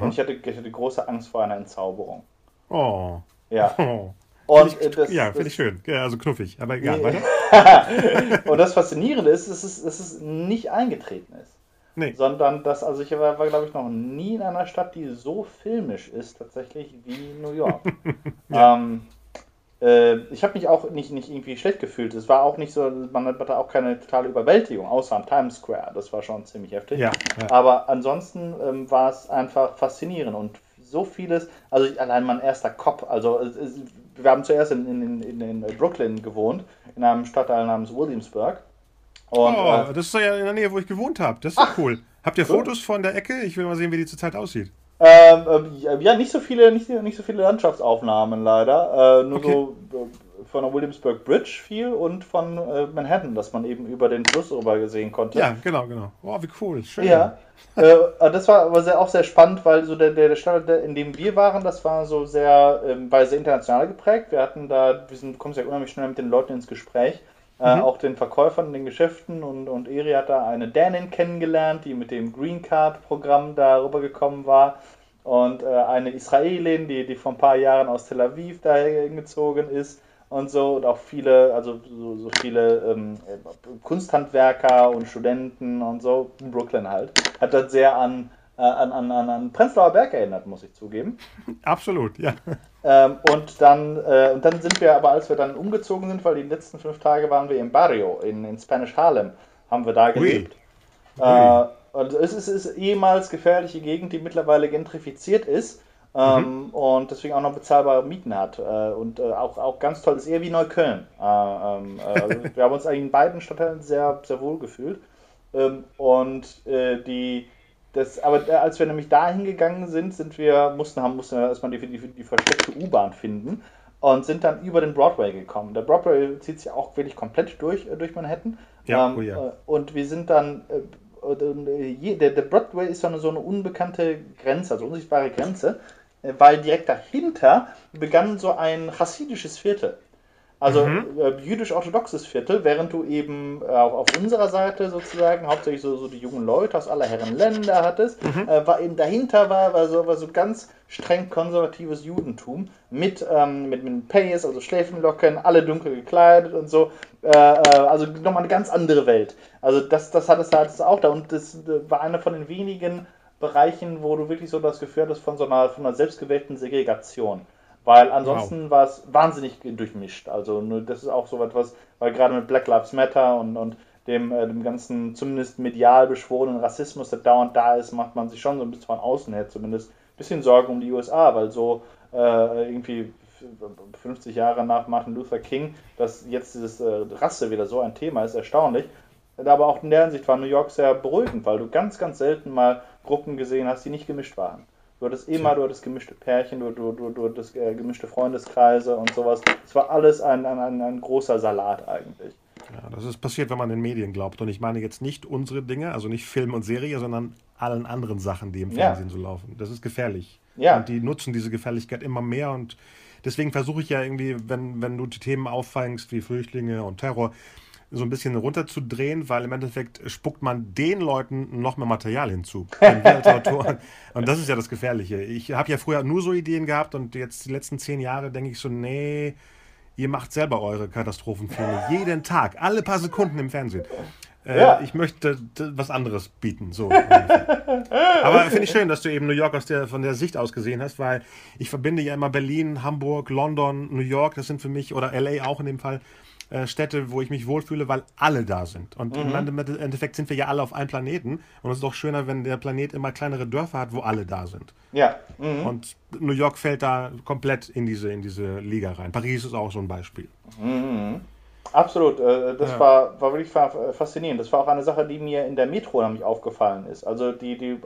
Und ich hatte, ich hatte große Angst vor einer Entzauberung. Oh. Ja. oh. Und Find ich, äh, das, ja, finde ich schön. Ja, also knuffig. Aber egal, Nee. weiter. [LAUGHS] Und das Faszinierende ist, dass es, dass es nicht eingetreten ist. Nee. Sondern dass, also ich war, war glaube ich, noch nie in einer Stadt, die so filmisch ist, tatsächlich wie New York. [LAUGHS] ähm, äh, ich habe mich auch nicht, nicht irgendwie schlecht gefühlt. Es war auch nicht so, man hatte auch keine totale Überwältigung, außer am Times Square. Das war schon ziemlich heftig. Ja, ja. Aber ansonsten ähm, war es einfach faszinierend und so vieles, also ich, allein mein erster Cop, also es, wir haben zuerst in, in, in, in Brooklyn gewohnt, in einem Stadtteil namens Williamsburg. Und Oh, äh, das ist ja in der Nähe, wo ich gewohnt habe. Das ist ja cool. Habt ihr cool. Fotos von der Ecke? Ich will mal sehen, wie die zurzeit aussieht. Ähm, ähm, ja, nicht so viele, nicht, nicht so viele Landschaftsaufnahmen leider. Äh, nur Okay. so äh, von der Williamsburg Bridge viel und von äh, Manhattan, dass man eben über den Fluss rüber sehen konnte. Ja, genau, genau. Oh, wie cool. Schön. Ja, äh, das war aber sehr, auch sehr spannend, weil so der, der, der der- in dem wir waren, das war so sehr, ähm, war sehr international geprägt. Wir hatten da, wir sind, kommen sehr unheimlich schnell mit den Leuten ins Gespräch, äh, auch den Verkäufern in den Geschäften und, und Eri hat da eine Dänin kennengelernt, die mit dem Green Card Programm da rübergekommen war. und äh, eine Israelin, die, die vor ein paar Jahren aus Tel Aviv dahin gezogen ist und so und auch viele, also so, so viele ähm, Kunsthandwerker und Studenten und so, in Brooklyn halt, hat das sehr an, äh, an, an, an Prenzlauer Berg erinnert, muss ich zugeben. Absolut, ja. Ähm, und, dann, äh, und dann sind wir aber, als wir dann umgezogen sind, weil die letzten fünf Tage waren wir im Barrio, in, in Spanish Harlem, haben wir da gelebt. Ui. Ui. Äh, und es ist, ist ehemals gefährliche Gegend, die mittlerweile gentrifiziert ist ähm, mhm. und deswegen auch noch bezahlbare Mieten hat. Äh, und äh, auch, auch ganz toll ist eher wie Neukölln. Äh, ähm, äh, also [LAUGHS] wir haben uns eigentlich in beiden Stadtteilen sehr, sehr wohl gefühlt. Ähm, und äh, die, das, aber äh, als wir nämlich da hingegangen sind, sind wir, mussten, haben, mussten erstmal die, die, die versteckte U-Bahn finden und sind dann über den Broadway gekommen. Der Broadway zieht sich auch wirklich komplett durch, durch Manhattan. Ja, ähm, oh ja. Und wir sind dann, der, der Broadway ist eine, so eine unbekannte Grenze, also unsichtbare Grenze weil direkt dahinter begann so ein chassidisches Viertel. Also mhm. äh, jüdisch-orthodoxes Viertel, während du eben äh, auf unserer Seite sozusagen hauptsächlich so, so die jungen Leute aus aller Herren Länder hattest, mhm. äh, war eben dahinter war, war, so, war so ganz streng konservatives Judentum mit, ähm, mit, mit Pays, also Schläfenlocken, alle dunkel gekleidet und so. Äh, äh, also nochmal eine ganz andere Welt. Also das, das hattest du auch da und das äh, war einer von den wenigen Bereichen, wo du wirklich so das Gefühl hattest von so einer, von einer selbstgewählten Segregation. Weil ansonsten wow. war es wahnsinnig durchmischt. Also das ist auch so etwas, weil gerade mit Black Lives Matter und, und dem, äh, dem ganzen zumindest medial beschworenen Rassismus, der dauernd da ist, macht man sich schon so ein bisschen von außen her zumindest ein bisschen Sorgen um die USA, weil so äh, irgendwie 50 Jahre nach Martin Luther King, dass jetzt dieses äh, Rasse wieder so ein Thema ist, erstaunlich. Aber auch in der Hinsicht war New York sehr beruhigend, weil du ganz, ganz selten mal Gruppen gesehen hast, die nicht gemischt waren. Du hattest immer, du hattest gemischte Pärchen, du, du, du, du hattest äh, gemischte Freundeskreise und sowas. Es war alles ein, ein, ein, ein großer Salat eigentlich. Ja, das ist passiert, wenn man den Medien glaubt. Und ich meine jetzt nicht unsere Dinge, also nicht Film und Serie, sondern allen anderen Sachen, die im Fernsehen ja. so laufen. Das ist gefährlich. Ja. Und die nutzen diese Gefährlichkeit immer mehr und deswegen versuche ich ja irgendwie, wenn, wenn du die Themen auffängst wie Flüchtlinge und Terror, so ein bisschen runterzudrehen, weil im Endeffekt spuckt man den Leuten noch mehr Material hinzu. [LAUGHS] und das ist ja das Gefährliche. Ich habe ja früher nur so Ideen gehabt und jetzt die letzten zehn Jahre denke ich so, nee, ihr macht selber eure Katastrophenfilme. Jeden Tag, alle paar Sekunden im Fernsehen. Äh, ja. Ich möchte was anderes bieten. So. Aber finde ich schön, dass du eben New York aus der, von der Sicht aus gesehen hast, weil ich verbinde ja immer Berlin, Hamburg, London, New York, das sind für mich, oder LA auch in dem Fall, äh, Städte, wo ich mich wohlfühle, weil alle da sind. Und mhm. im Endeffekt sind wir ja alle auf einem Planeten. Und es ist doch schöner, wenn der Planet immer kleinere Dörfer hat, wo alle da sind. Ja. Mhm. Und New York fällt da komplett in diese, in diese Liga rein. Paris ist auch so ein Beispiel. Mhm. Absolut, äh, das ja. war, war wirklich faszinierend. Das war auch eine Sache, die mir in der Metro nämlich aufgefallen ist. Also die, die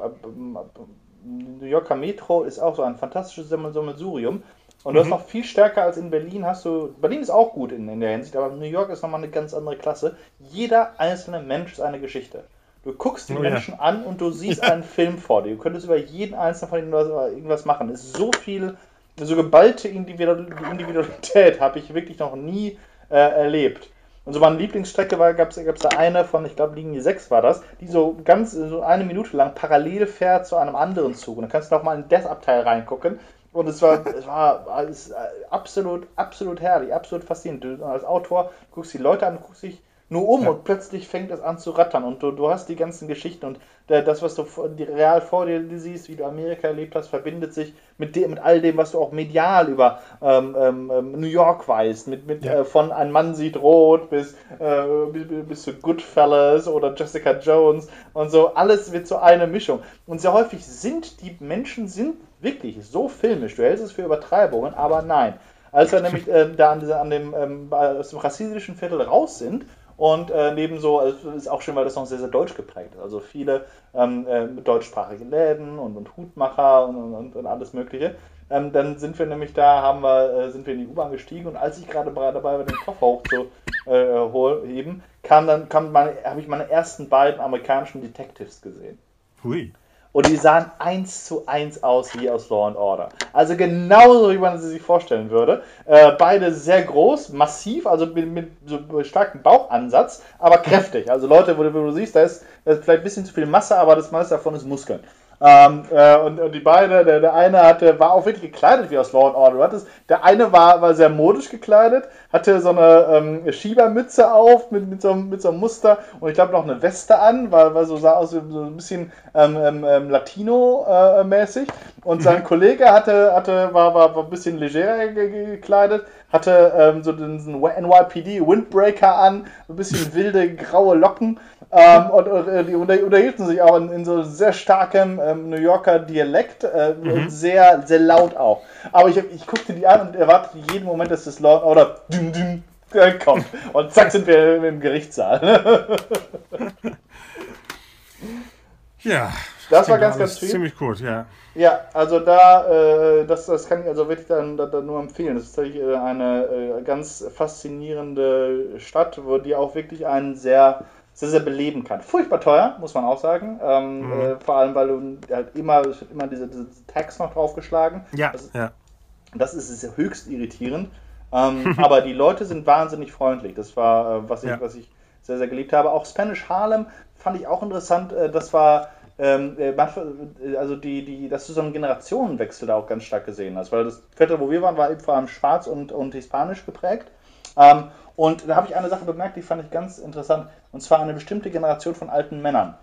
New Yorker Metro ist auch so ein fantastisches Sammelsurium. Und du mhm. hast noch viel stärker als in Berlin hast du. Berlin ist auch gut in, in der Hinsicht, aber New York ist nochmal eine ganz andere Klasse. Jeder einzelne Mensch ist eine Geschichte. Du guckst die oh, Menschen ja. an und du siehst einen Film vor dir. Du könntest über jeden einzelnen von ihnen irgendwas machen. Es ist so viel, so geballte Individualität habe ich wirklich noch nie äh, erlebt. Und so meine Lieblingsstrecke gab es da eine von, ich glaube, Linie 6 war das, die so ganz, so eine Minute lang parallel fährt zu einem anderen Zug. Und dann kannst du noch mal in das Abteil reingucken und es war, es war alles äh, absolut, absolut herrlich, absolut faszinierend. Du als Autor guckst die Leute an, guckst dich nur um ja. und plötzlich fängt es an zu rattern und du, du hast die ganzen Geschichten und das, was du real vor dir siehst, wie du Amerika erlebt hast, verbindet sich mit, dem, mit all dem, was du auch medial über ähm, ähm, ähm New York weißt. Mit, mit, ja. äh, von Ein Mann sieht rot bis, äh, bis, bis zu Goodfellas oder Jessica Jones und so. Alles wird so eine Mischung. Und sehr häufig sind die Menschen sind Wirklich, so filmisch. Du hältst es für Übertreibungen, aber nein. Als wir [LAUGHS] nämlich äh, da an, an dem, ähm, aus dem rassistischen Viertel raus sind und äh, neben so, also ist auch schön, weil das noch sehr, sehr deutsch geprägt ist. Also viele ähm, äh, deutschsprachige Läden und, und Hutmacher und, und, und alles Mögliche. Ähm, dann sind wir nämlich da, haben wir, äh, sind wir in die U-Bahn gestiegen und als ich gerade dabei war, den Koffer hochzuheben, äh, kam dann, kam habe ich meine ersten beiden amerikanischen Detectives gesehen. Hui. Und die sahen eins zu eins aus wie aus Law and Order. Also genauso, wie man sie sich vorstellen würde. Äh, beide sehr groß, massiv, also mit, mit so starkem Bauchansatz, aber kräftig. Also Leute, wo du, wo du siehst, da ist, da ist, vielleicht ein bisschen zu viel Masse, aber das meiste davon ist Muskeln. Ähm, äh, und, und die beiden, der, der eine hatte, war auch wirklich gekleidet wie aus Law and Order. Hattest, der eine war, war sehr modisch gekleidet, hatte so eine ähm, Schiebermütze auf mit, mit, so, mit so einem Muster und ich glaube noch eine Weste an, weil, weil so sah aus so ein bisschen ähm, ähm, ähm Latino-mäßig. Äh, und sein mhm. Kollege hatte, hatte, war, war, war ein bisschen legerer gekleidet, hatte ähm, so diesen NYPD Windbreaker an, ein bisschen wilde graue Locken ähm, und, und äh, die unterhielten sich auch in, in so sehr starkem ähm, New Yorker Dialekt, äh, mhm. sehr, sehr laut auch. Aber ich, ich guckte die an und erwartete jeden Moment, dass das laut oder düm, düm, kommt. Und zack sind wir im Gerichtssaal. [LAUGHS] ja. Das war ganz, ganz viel. Ziemlich gut, ja. Ja, also da, äh, das, das kann ich also wirklich dann, dann nur empfehlen. Das ist tatsächlich äh, eine äh, ganz faszinierende Stadt, wo die auch wirklich einen sehr sehr, sehr beleben kann. Furchtbar teuer, muss man auch sagen. Ähm, mhm. äh, vor allem, weil du halt immer, immer diese, diese Tags noch draufgeschlagen. Ja, das, ja. Das ist höchst irritierend. Ähm, [LAUGHS] aber die Leute sind wahnsinnig freundlich. Das war, äh, was, ich, ja. was ich sehr, sehr geliebt habe. Auch Spanish Harlem fand ich auch interessant. Äh, das war ähm, äh, äh, also die, die, dass du so einen Generationenwechsel da auch ganz stark gesehen hast, weil das Viertel, wo wir waren, war eben vor allem schwarz und, und hispanisch geprägt. Ähm, und da habe ich eine Sache bemerkt, die fand ich ganz interessant, und zwar eine bestimmte Generation von alten Männern.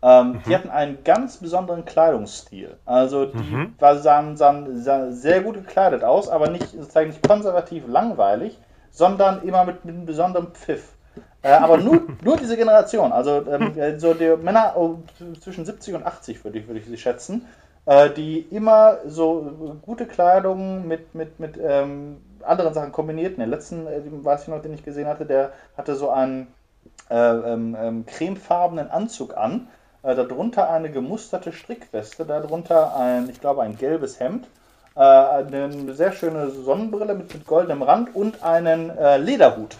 Ähm, mhm. Die hatten einen ganz besonderen Kleidungsstil. Also die mhm. war, sahen, sahen, sahen, sehr gut gekleidet aus, aber nicht, sozusagen nicht konservativ langweilig, sondern immer mit, mit einem besonderen Pfiff. Äh, aber nur, [LAUGHS] nur diese Generation, also ähm, äh, so die Männer oh, zwischen 70 und 80 würde ich, würde ich sie schätzen, äh, die immer so gute Kleidung mit, mit, mit ähm, anderen Sachen kombiniert. Den letzten, äh, weiß ich noch, den ich gesehen hatte, der hatte so einen äh, ähm, ähm, cremefarbenen Anzug an, äh, darunter eine gemusterte Strickweste, darunter ein, ich glaube, ein gelbes Hemd, äh, eine sehr schöne Sonnenbrille mit, mit goldenem Rand und einen äh, Lederhut.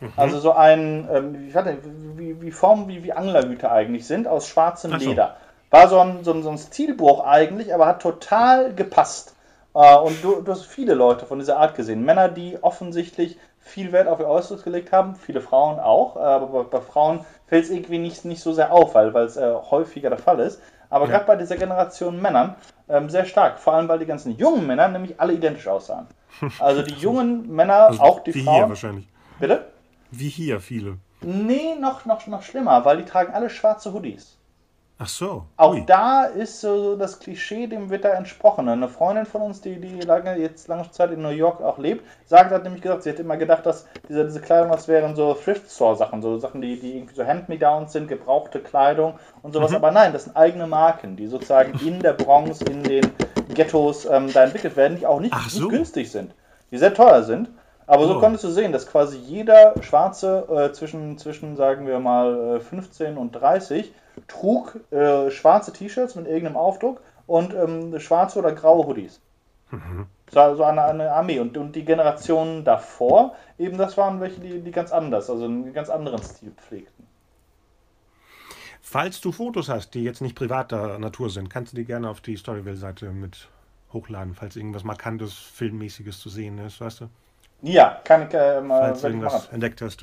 Mhm. Also so ein, ähm, hatte, wie, wie Formen wie, wie Anglerhüte eigentlich sind, aus schwarzem so. Leder. War so ein, so, ein, so ein Stilbruch eigentlich, aber hat total gepasst. Äh, und du, du, hast viele Leute von dieser Art gesehen. Männer, die offensichtlich viel Wert auf ihr Äußeres gelegt haben, viele Frauen auch, äh, aber bei, bei Frauen fällt es irgendwie nicht, nicht so sehr auf, weil es äh, häufiger der Fall ist. Aber ja. gerade bei dieser Generation Männern ähm, sehr stark, vor allem weil die ganzen jungen Männer nämlich alle identisch aussahen. [LAUGHS] Also die jungen Männer, also auch die wie Frauen. Wie hier wahrscheinlich. Bitte? Wie hier viele. Nee, noch, noch, noch schlimmer, weil die tragen alle schwarze Hoodies. Ach so. Auch Ui. da ist so das Klischee, dem da entsprochen. Eine Freundin von uns, die, die lange, jetzt lange Zeit in New York auch lebt, sagt, hat nämlich gesagt, sie hätte immer gedacht, dass diese, diese Kleidung, das wären so Thrift Store Sachen, so Sachen, die, die irgendwie so Hand-Me-Downs sind, gebrauchte Kleidung und sowas. Mhm. Aber nein, das sind eigene Marken, die sozusagen in der Bronx, in den Ghettos ähm, da entwickelt werden, die auch nicht, so. nicht günstig sind, die sehr teuer sind. Aber so oh. konntest du sehen, dass quasi jeder Schwarze äh, zwischen, zwischen, sagen wir mal, 15 äh, und 30 trug äh, schwarze T-Shirts mit irgendeinem Aufdruck und ähm, schwarze oder graue Hoodies. Mhm. So, so eine, eine, Armee. Und, und die Generationen davor, eben das waren welche, die, die ganz anders, also einen ganz anderen Stil pflegten. Falls du Fotos hast, die jetzt nicht privater Natur sind, kannst du die gerne auf die Storyville-Seite mit hochladen, falls irgendwas Markantes, Filmmäßiges zu sehen ist, weißt du? Ja, kann ich äh, mal. Falls du irgendwas entdeckt hast.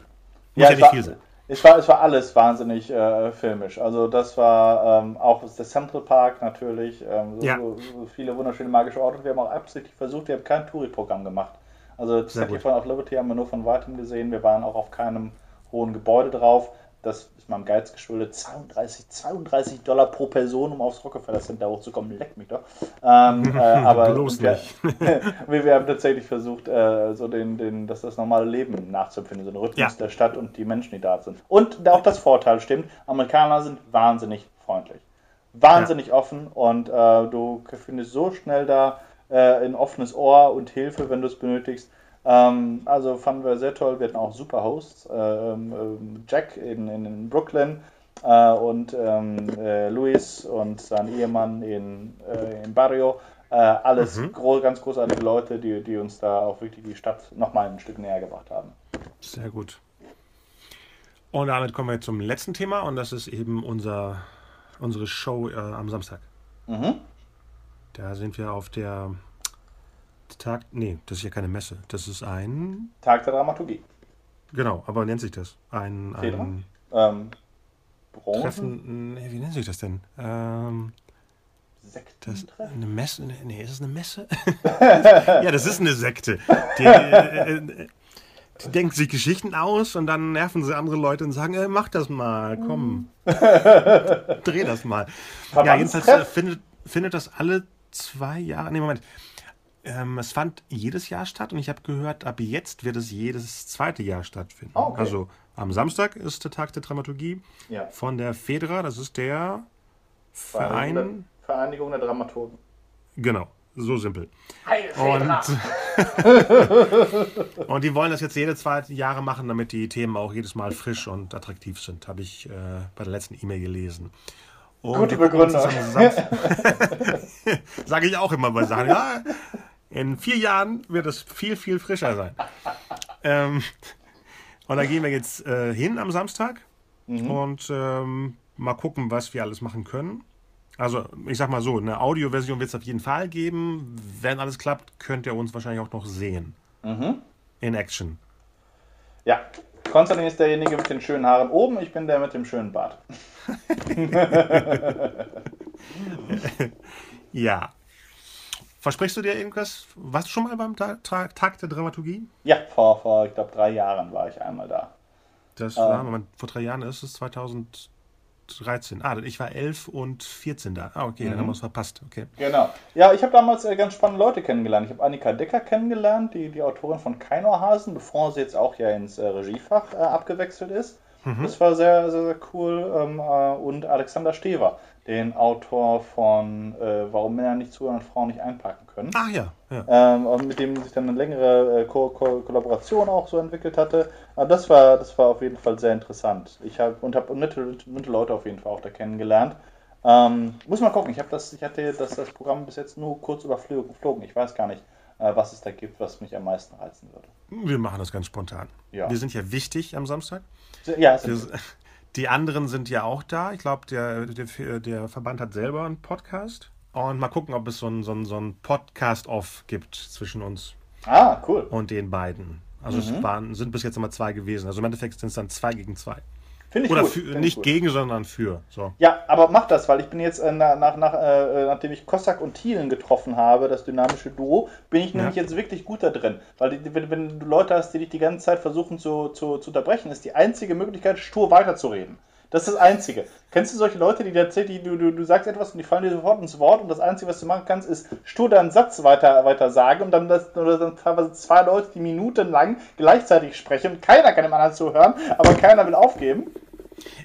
Muss ja, ja nicht viel sein. Es war, es war alles wahnsinnig äh, filmisch. Also das war ähm, auch der Central Park natürlich, ähm, so, ja. so, so, viele wunderschöne magische Orte. Wir haben auch absichtlich versucht, wir haben kein Touri-Programm gemacht. Also Statue of Liberty haben wir nur von weitem gesehen. Wir waren auch auf keinem hohen Gebäude drauf das ist meinem Geiz geschuldet, 32, 32 Dollar pro Person, um aufs Rockefeller Center hochzukommen, leck mich doch. Ähm, [LAUGHS] äh, aber Bloß [LAUGHS] wir, wir, haben tatsächlich versucht, äh, so den, den, das, das normale Leben nachzufinden, so den Rhythmus ja. der Stadt und die Menschen, die da sind. Und auch das Vorteil stimmt, Amerikaner sind wahnsinnig freundlich, wahnsinnig ja. offen und äh, du findest so schnell da äh, ein offenes Ohr und Hilfe, wenn du es benötigst. Ähm, also fanden wir sehr toll. Wir hatten auch super Hosts. Ähm, ähm, Jack in, in Brooklyn äh, und ähm, äh, Luis und sein Ehemann in, äh, in Barrio. Äh, alles mhm. gro ganz großartige Leute, die, die uns da auch wirklich die Stadt nochmal ein Stück näher gebracht haben. Sehr gut. Und damit kommen wir zum letzten Thema und das ist eben unser, unsere Show äh, am Samstag. Mhm. Da sind wir auf der Tag, nee, das ist ja keine Messe. Das ist ein. Tag der Dramaturgie. Genau, aber nennt sich das? Ein. ein ähm, Treffen. Nee, wie nennt sich das denn? Ähm, Das, eine Messe? Nee, ist es eine Messe? [LAUGHS] ja, das ist eine Sekte. Die, äh, äh, die denken sich Geschichten aus und dann nerven sie andere Leute und sagen, äh, mach das mal, komm. [LAUGHS] Dreh das mal. Ja, jedenfalls äh, findet, findet das alle zwei Jahre. Nee, Moment. Ähm, es fand jedes Jahr statt und ich habe gehört, ab jetzt wird es jedes zweite Jahr stattfinden. Oh, okay. Also am Samstag ist der Tag der Dramaturgie ja. von der FEDRA, das ist der Verein. Vereinigung der Dramaturgen. Genau, so simpel. Und, [LAUGHS] und die wollen das jetzt jede zwei Jahre machen, damit die Themen auch jedes Mal frisch und attraktiv sind, habe ich äh, bei der letzten E-Mail gelesen. Und Gute Begründung. [LAUGHS] Sage ich auch immer bei Sachen. [LAUGHS] Ja, in vier Jahren wird es viel, viel frischer sein. [LAUGHS] ähm, und da gehen wir jetzt äh, hin am Samstag mhm. und ähm, mal gucken, was wir alles machen können. Also, ich sag mal so, eine Audioversion wird es auf jeden Fall geben. Wenn alles klappt, könnt ihr uns wahrscheinlich auch noch sehen. Mhm. In Action. Ja, Konstantin ist derjenige mit den schönen Haaren oben, ich bin der mit dem schönen Bart. [LAUGHS] [LAUGHS] ja. Versprichst du dir irgendwas? Warst du schon mal beim Tag, Tag der Dramaturgie? Ja, vor, vor ich glaube, drei Jahren war ich einmal da. Das war, ähm, Moment, vor drei Jahren ist es 2000. 13. Ah, ich war 11 und 14 da. Ah, okay, mhm. dann haben wir es verpasst. Okay. Genau. Ja, ich habe damals äh, ganz spannende Leute kennengelernt. Ich habe Annika Decker kennengelernt, die, die Autorin von Keinorhasen, bevor sie jetzt auch ja ins äh, Regiefach äh, abgewechselt ist. Mhm. Das war sehr, sehr, sehr cool. Ähm, äh, und Alexander Stever, den Autor von äh, Warum Männer nicht zuhören und Frauen nicht einpacken können. Ah ja. ja. Ähm, mit dem sich dann eine längere äh, Ko Ko Kollaboration auch so entwickelt hatte. Aber das war, das war auf jeden Fall sehr interessant. Ich habe und habe nette, nette Leute auf jeden Fall auch da kennengelernt. Ähm, muss mal gucken. Ich habe das, ich hatte das, das Programm bis jetzt nur kurz überflogen. Ich weiß gar nicht, äh, was es da gibt, was mich am meisten reizen würde. Wir machen das ganz spontan. Ja. Wir sind ja wichtig am Samstag. Ja, wir, [LAUGHS] die anderen sind ja auch da. Ich glaube, der, der, der, Verband hat selber einen Podcast. Und mal gucken, ob es so ein, so ein, so ein Podcast-Off gibt zwischen uns. Ah, cool. Und den beiden. Also mhm. es waren, sind bis jetzt immer zwei gewesen. Also im Endeffekt sind es dann zwei gegen zwei. Finde ich Oder gut. Für, nicht gegen, sondern für. So. Ja, aber mach das, weil ich bin jetzt, äh, nach, nach, äh, nachdem ich Kossack und Thielen getroffen habe, das dynamische Duo, bin ich ja. nämlich jetzt wirklich gut da drin. Weil wenn, wenn, du Leute hast, die dich die ganze Zeit versuchen zu, zu, zu unterbrechen, ist die einzige Möglichkeit, stur weiterzureden. Das ist das Einzige. Kennst du solche Leute, die erzählen, du, du, du sagst etwas und die fallen dir sofort ins Wort und das Einzige, was du machen kannst, ist stur deinen Satz weiter, weiter sagen und dann, das, oder dann teilweise zwei Leute, die minutenlang gleichzeitig sprechen und keiner kann dem anderen zuhören, aber keiner will aufgeben.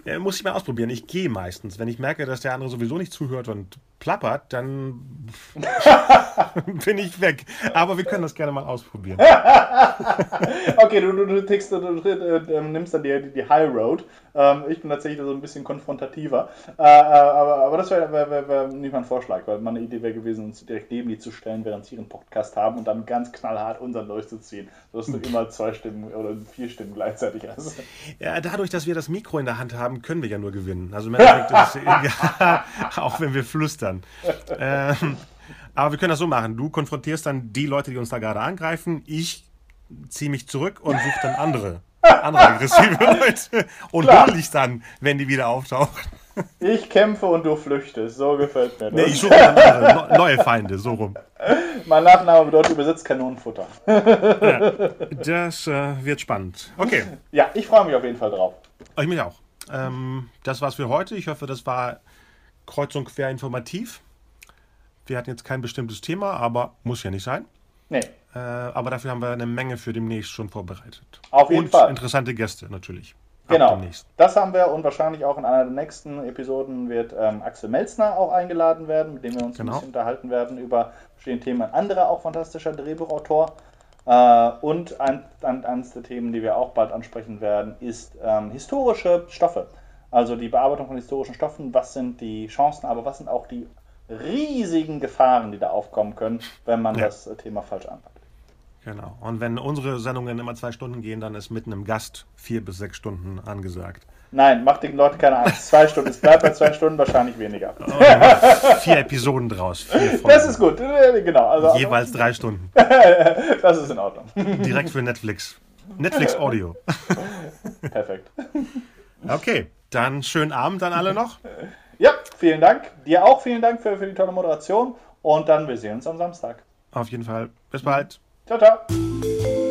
Ja, muss ich mal ausprobieren. Ich gehe meistens. Wenn ich merke, dass der andere sowieso nicht zuhört und plappert, dann [LAUGHS] bin ich weg. Aber wir können das gerne mal ausprobieren. [LAUGHS] okay, du, du, du, tickst, du, du äh, nimmst dann die, die High Road. Ähm, ich bin tatsächlich so ein bisschen konfrontativer. Äh, äh, aber, aber das wäre wär, wär, wär nicht mein Vorschlag, weil meine Idee wäre gewesen, uns direkt neben die zu stellen, während sie ihren Podcast haben und dann ganz knallhart unseren durchzuziehen, sodass du immer zwei Stimmen oder vier Stimmen gleichzeitig hast. Ja, dadurch, dass wir das Mikro in der Hand haben, können wir ja nur gewinnen. Also im Endeffekt ist es, [LAUGHS] ja, auch wenn wir flüstern dann. ähm, aber wir können das so machen. Du konfrontierst dann die Leute, die uns da gerade angreifen. Ich ziehe mich zurück und suche dann andere, andere aggressive [LAUGHS] Leute und hole dich dann, wenn die wieder auftauchen. Ich kämpfe und du flüchtest. So gefällt mir das. Nee, ich suche dann andere, neue Feinde, so rum. Mein Nachname bedeutet übersetzt Kanonenfutter. Ja, [LAUGHS] das äh, wird spannend. Okay. Ja, ich freue mich auf jeden Fall drauf. Ich mich auch. Ähm, das war's für heute. Ich hoffe, das war kreuz und quer informativ. Wir hatten jetzt kein bestimmtes Thema, aber muss ja nicht sein. Nee. Äh, aber dafür haben wir eine Menge für demnächst schon vorbereitet. Auf jeden und Fall. interessante Gäste natürlich. Genau. Das haben wir und wahrscheinlich auch in einer der nächsten Episoden wird ähm, Axel Melzner auch eingeladen werden, mit dem wir uns genau. ein bisschen unterhalten werden über verschiedene Themen. Ein anderer auch fantastischer Drehbuchautor. Äh, und ein, ein, eines der Themen, die wir auch bald ansprechen werden, ist ähm, historische Stoffe. Also die Bearbeitung von historischen Stoffen, was sind die Chancen, aber was sind auch die riesigen Gefahren, die da aufkommen können, wenn man ja. das Thema falsch anpackt. Genau. Und wenn unsere Sendungen immer zwei Stunden gehen, dann ist mit einem Gast vier bis sechs Stunden angesagt. Nein, macht den Leuten keine Angst. Zwei Stunden. Es bleibt bei zwei Stunden wahrscheinlich weniger. Oh, vier Episoden draus. Vier [LAUGHS] das ist gut. Genau. Also, Jeweils drei Stunden. [LAUGHS] das ist in Ordnung. [LAUGHS] Direkt für Netflix. Netflix Audio. Perfekt. Okay. Dann schönen Abend an alle noch. [LAUGHS] Ja, vielen Dank. Dir auch vielen Dank für, für die tolle Moderation. Und dann wir sehen uns am Samstag. Auf jeden Fall. Bis bald. Ciao, ciao.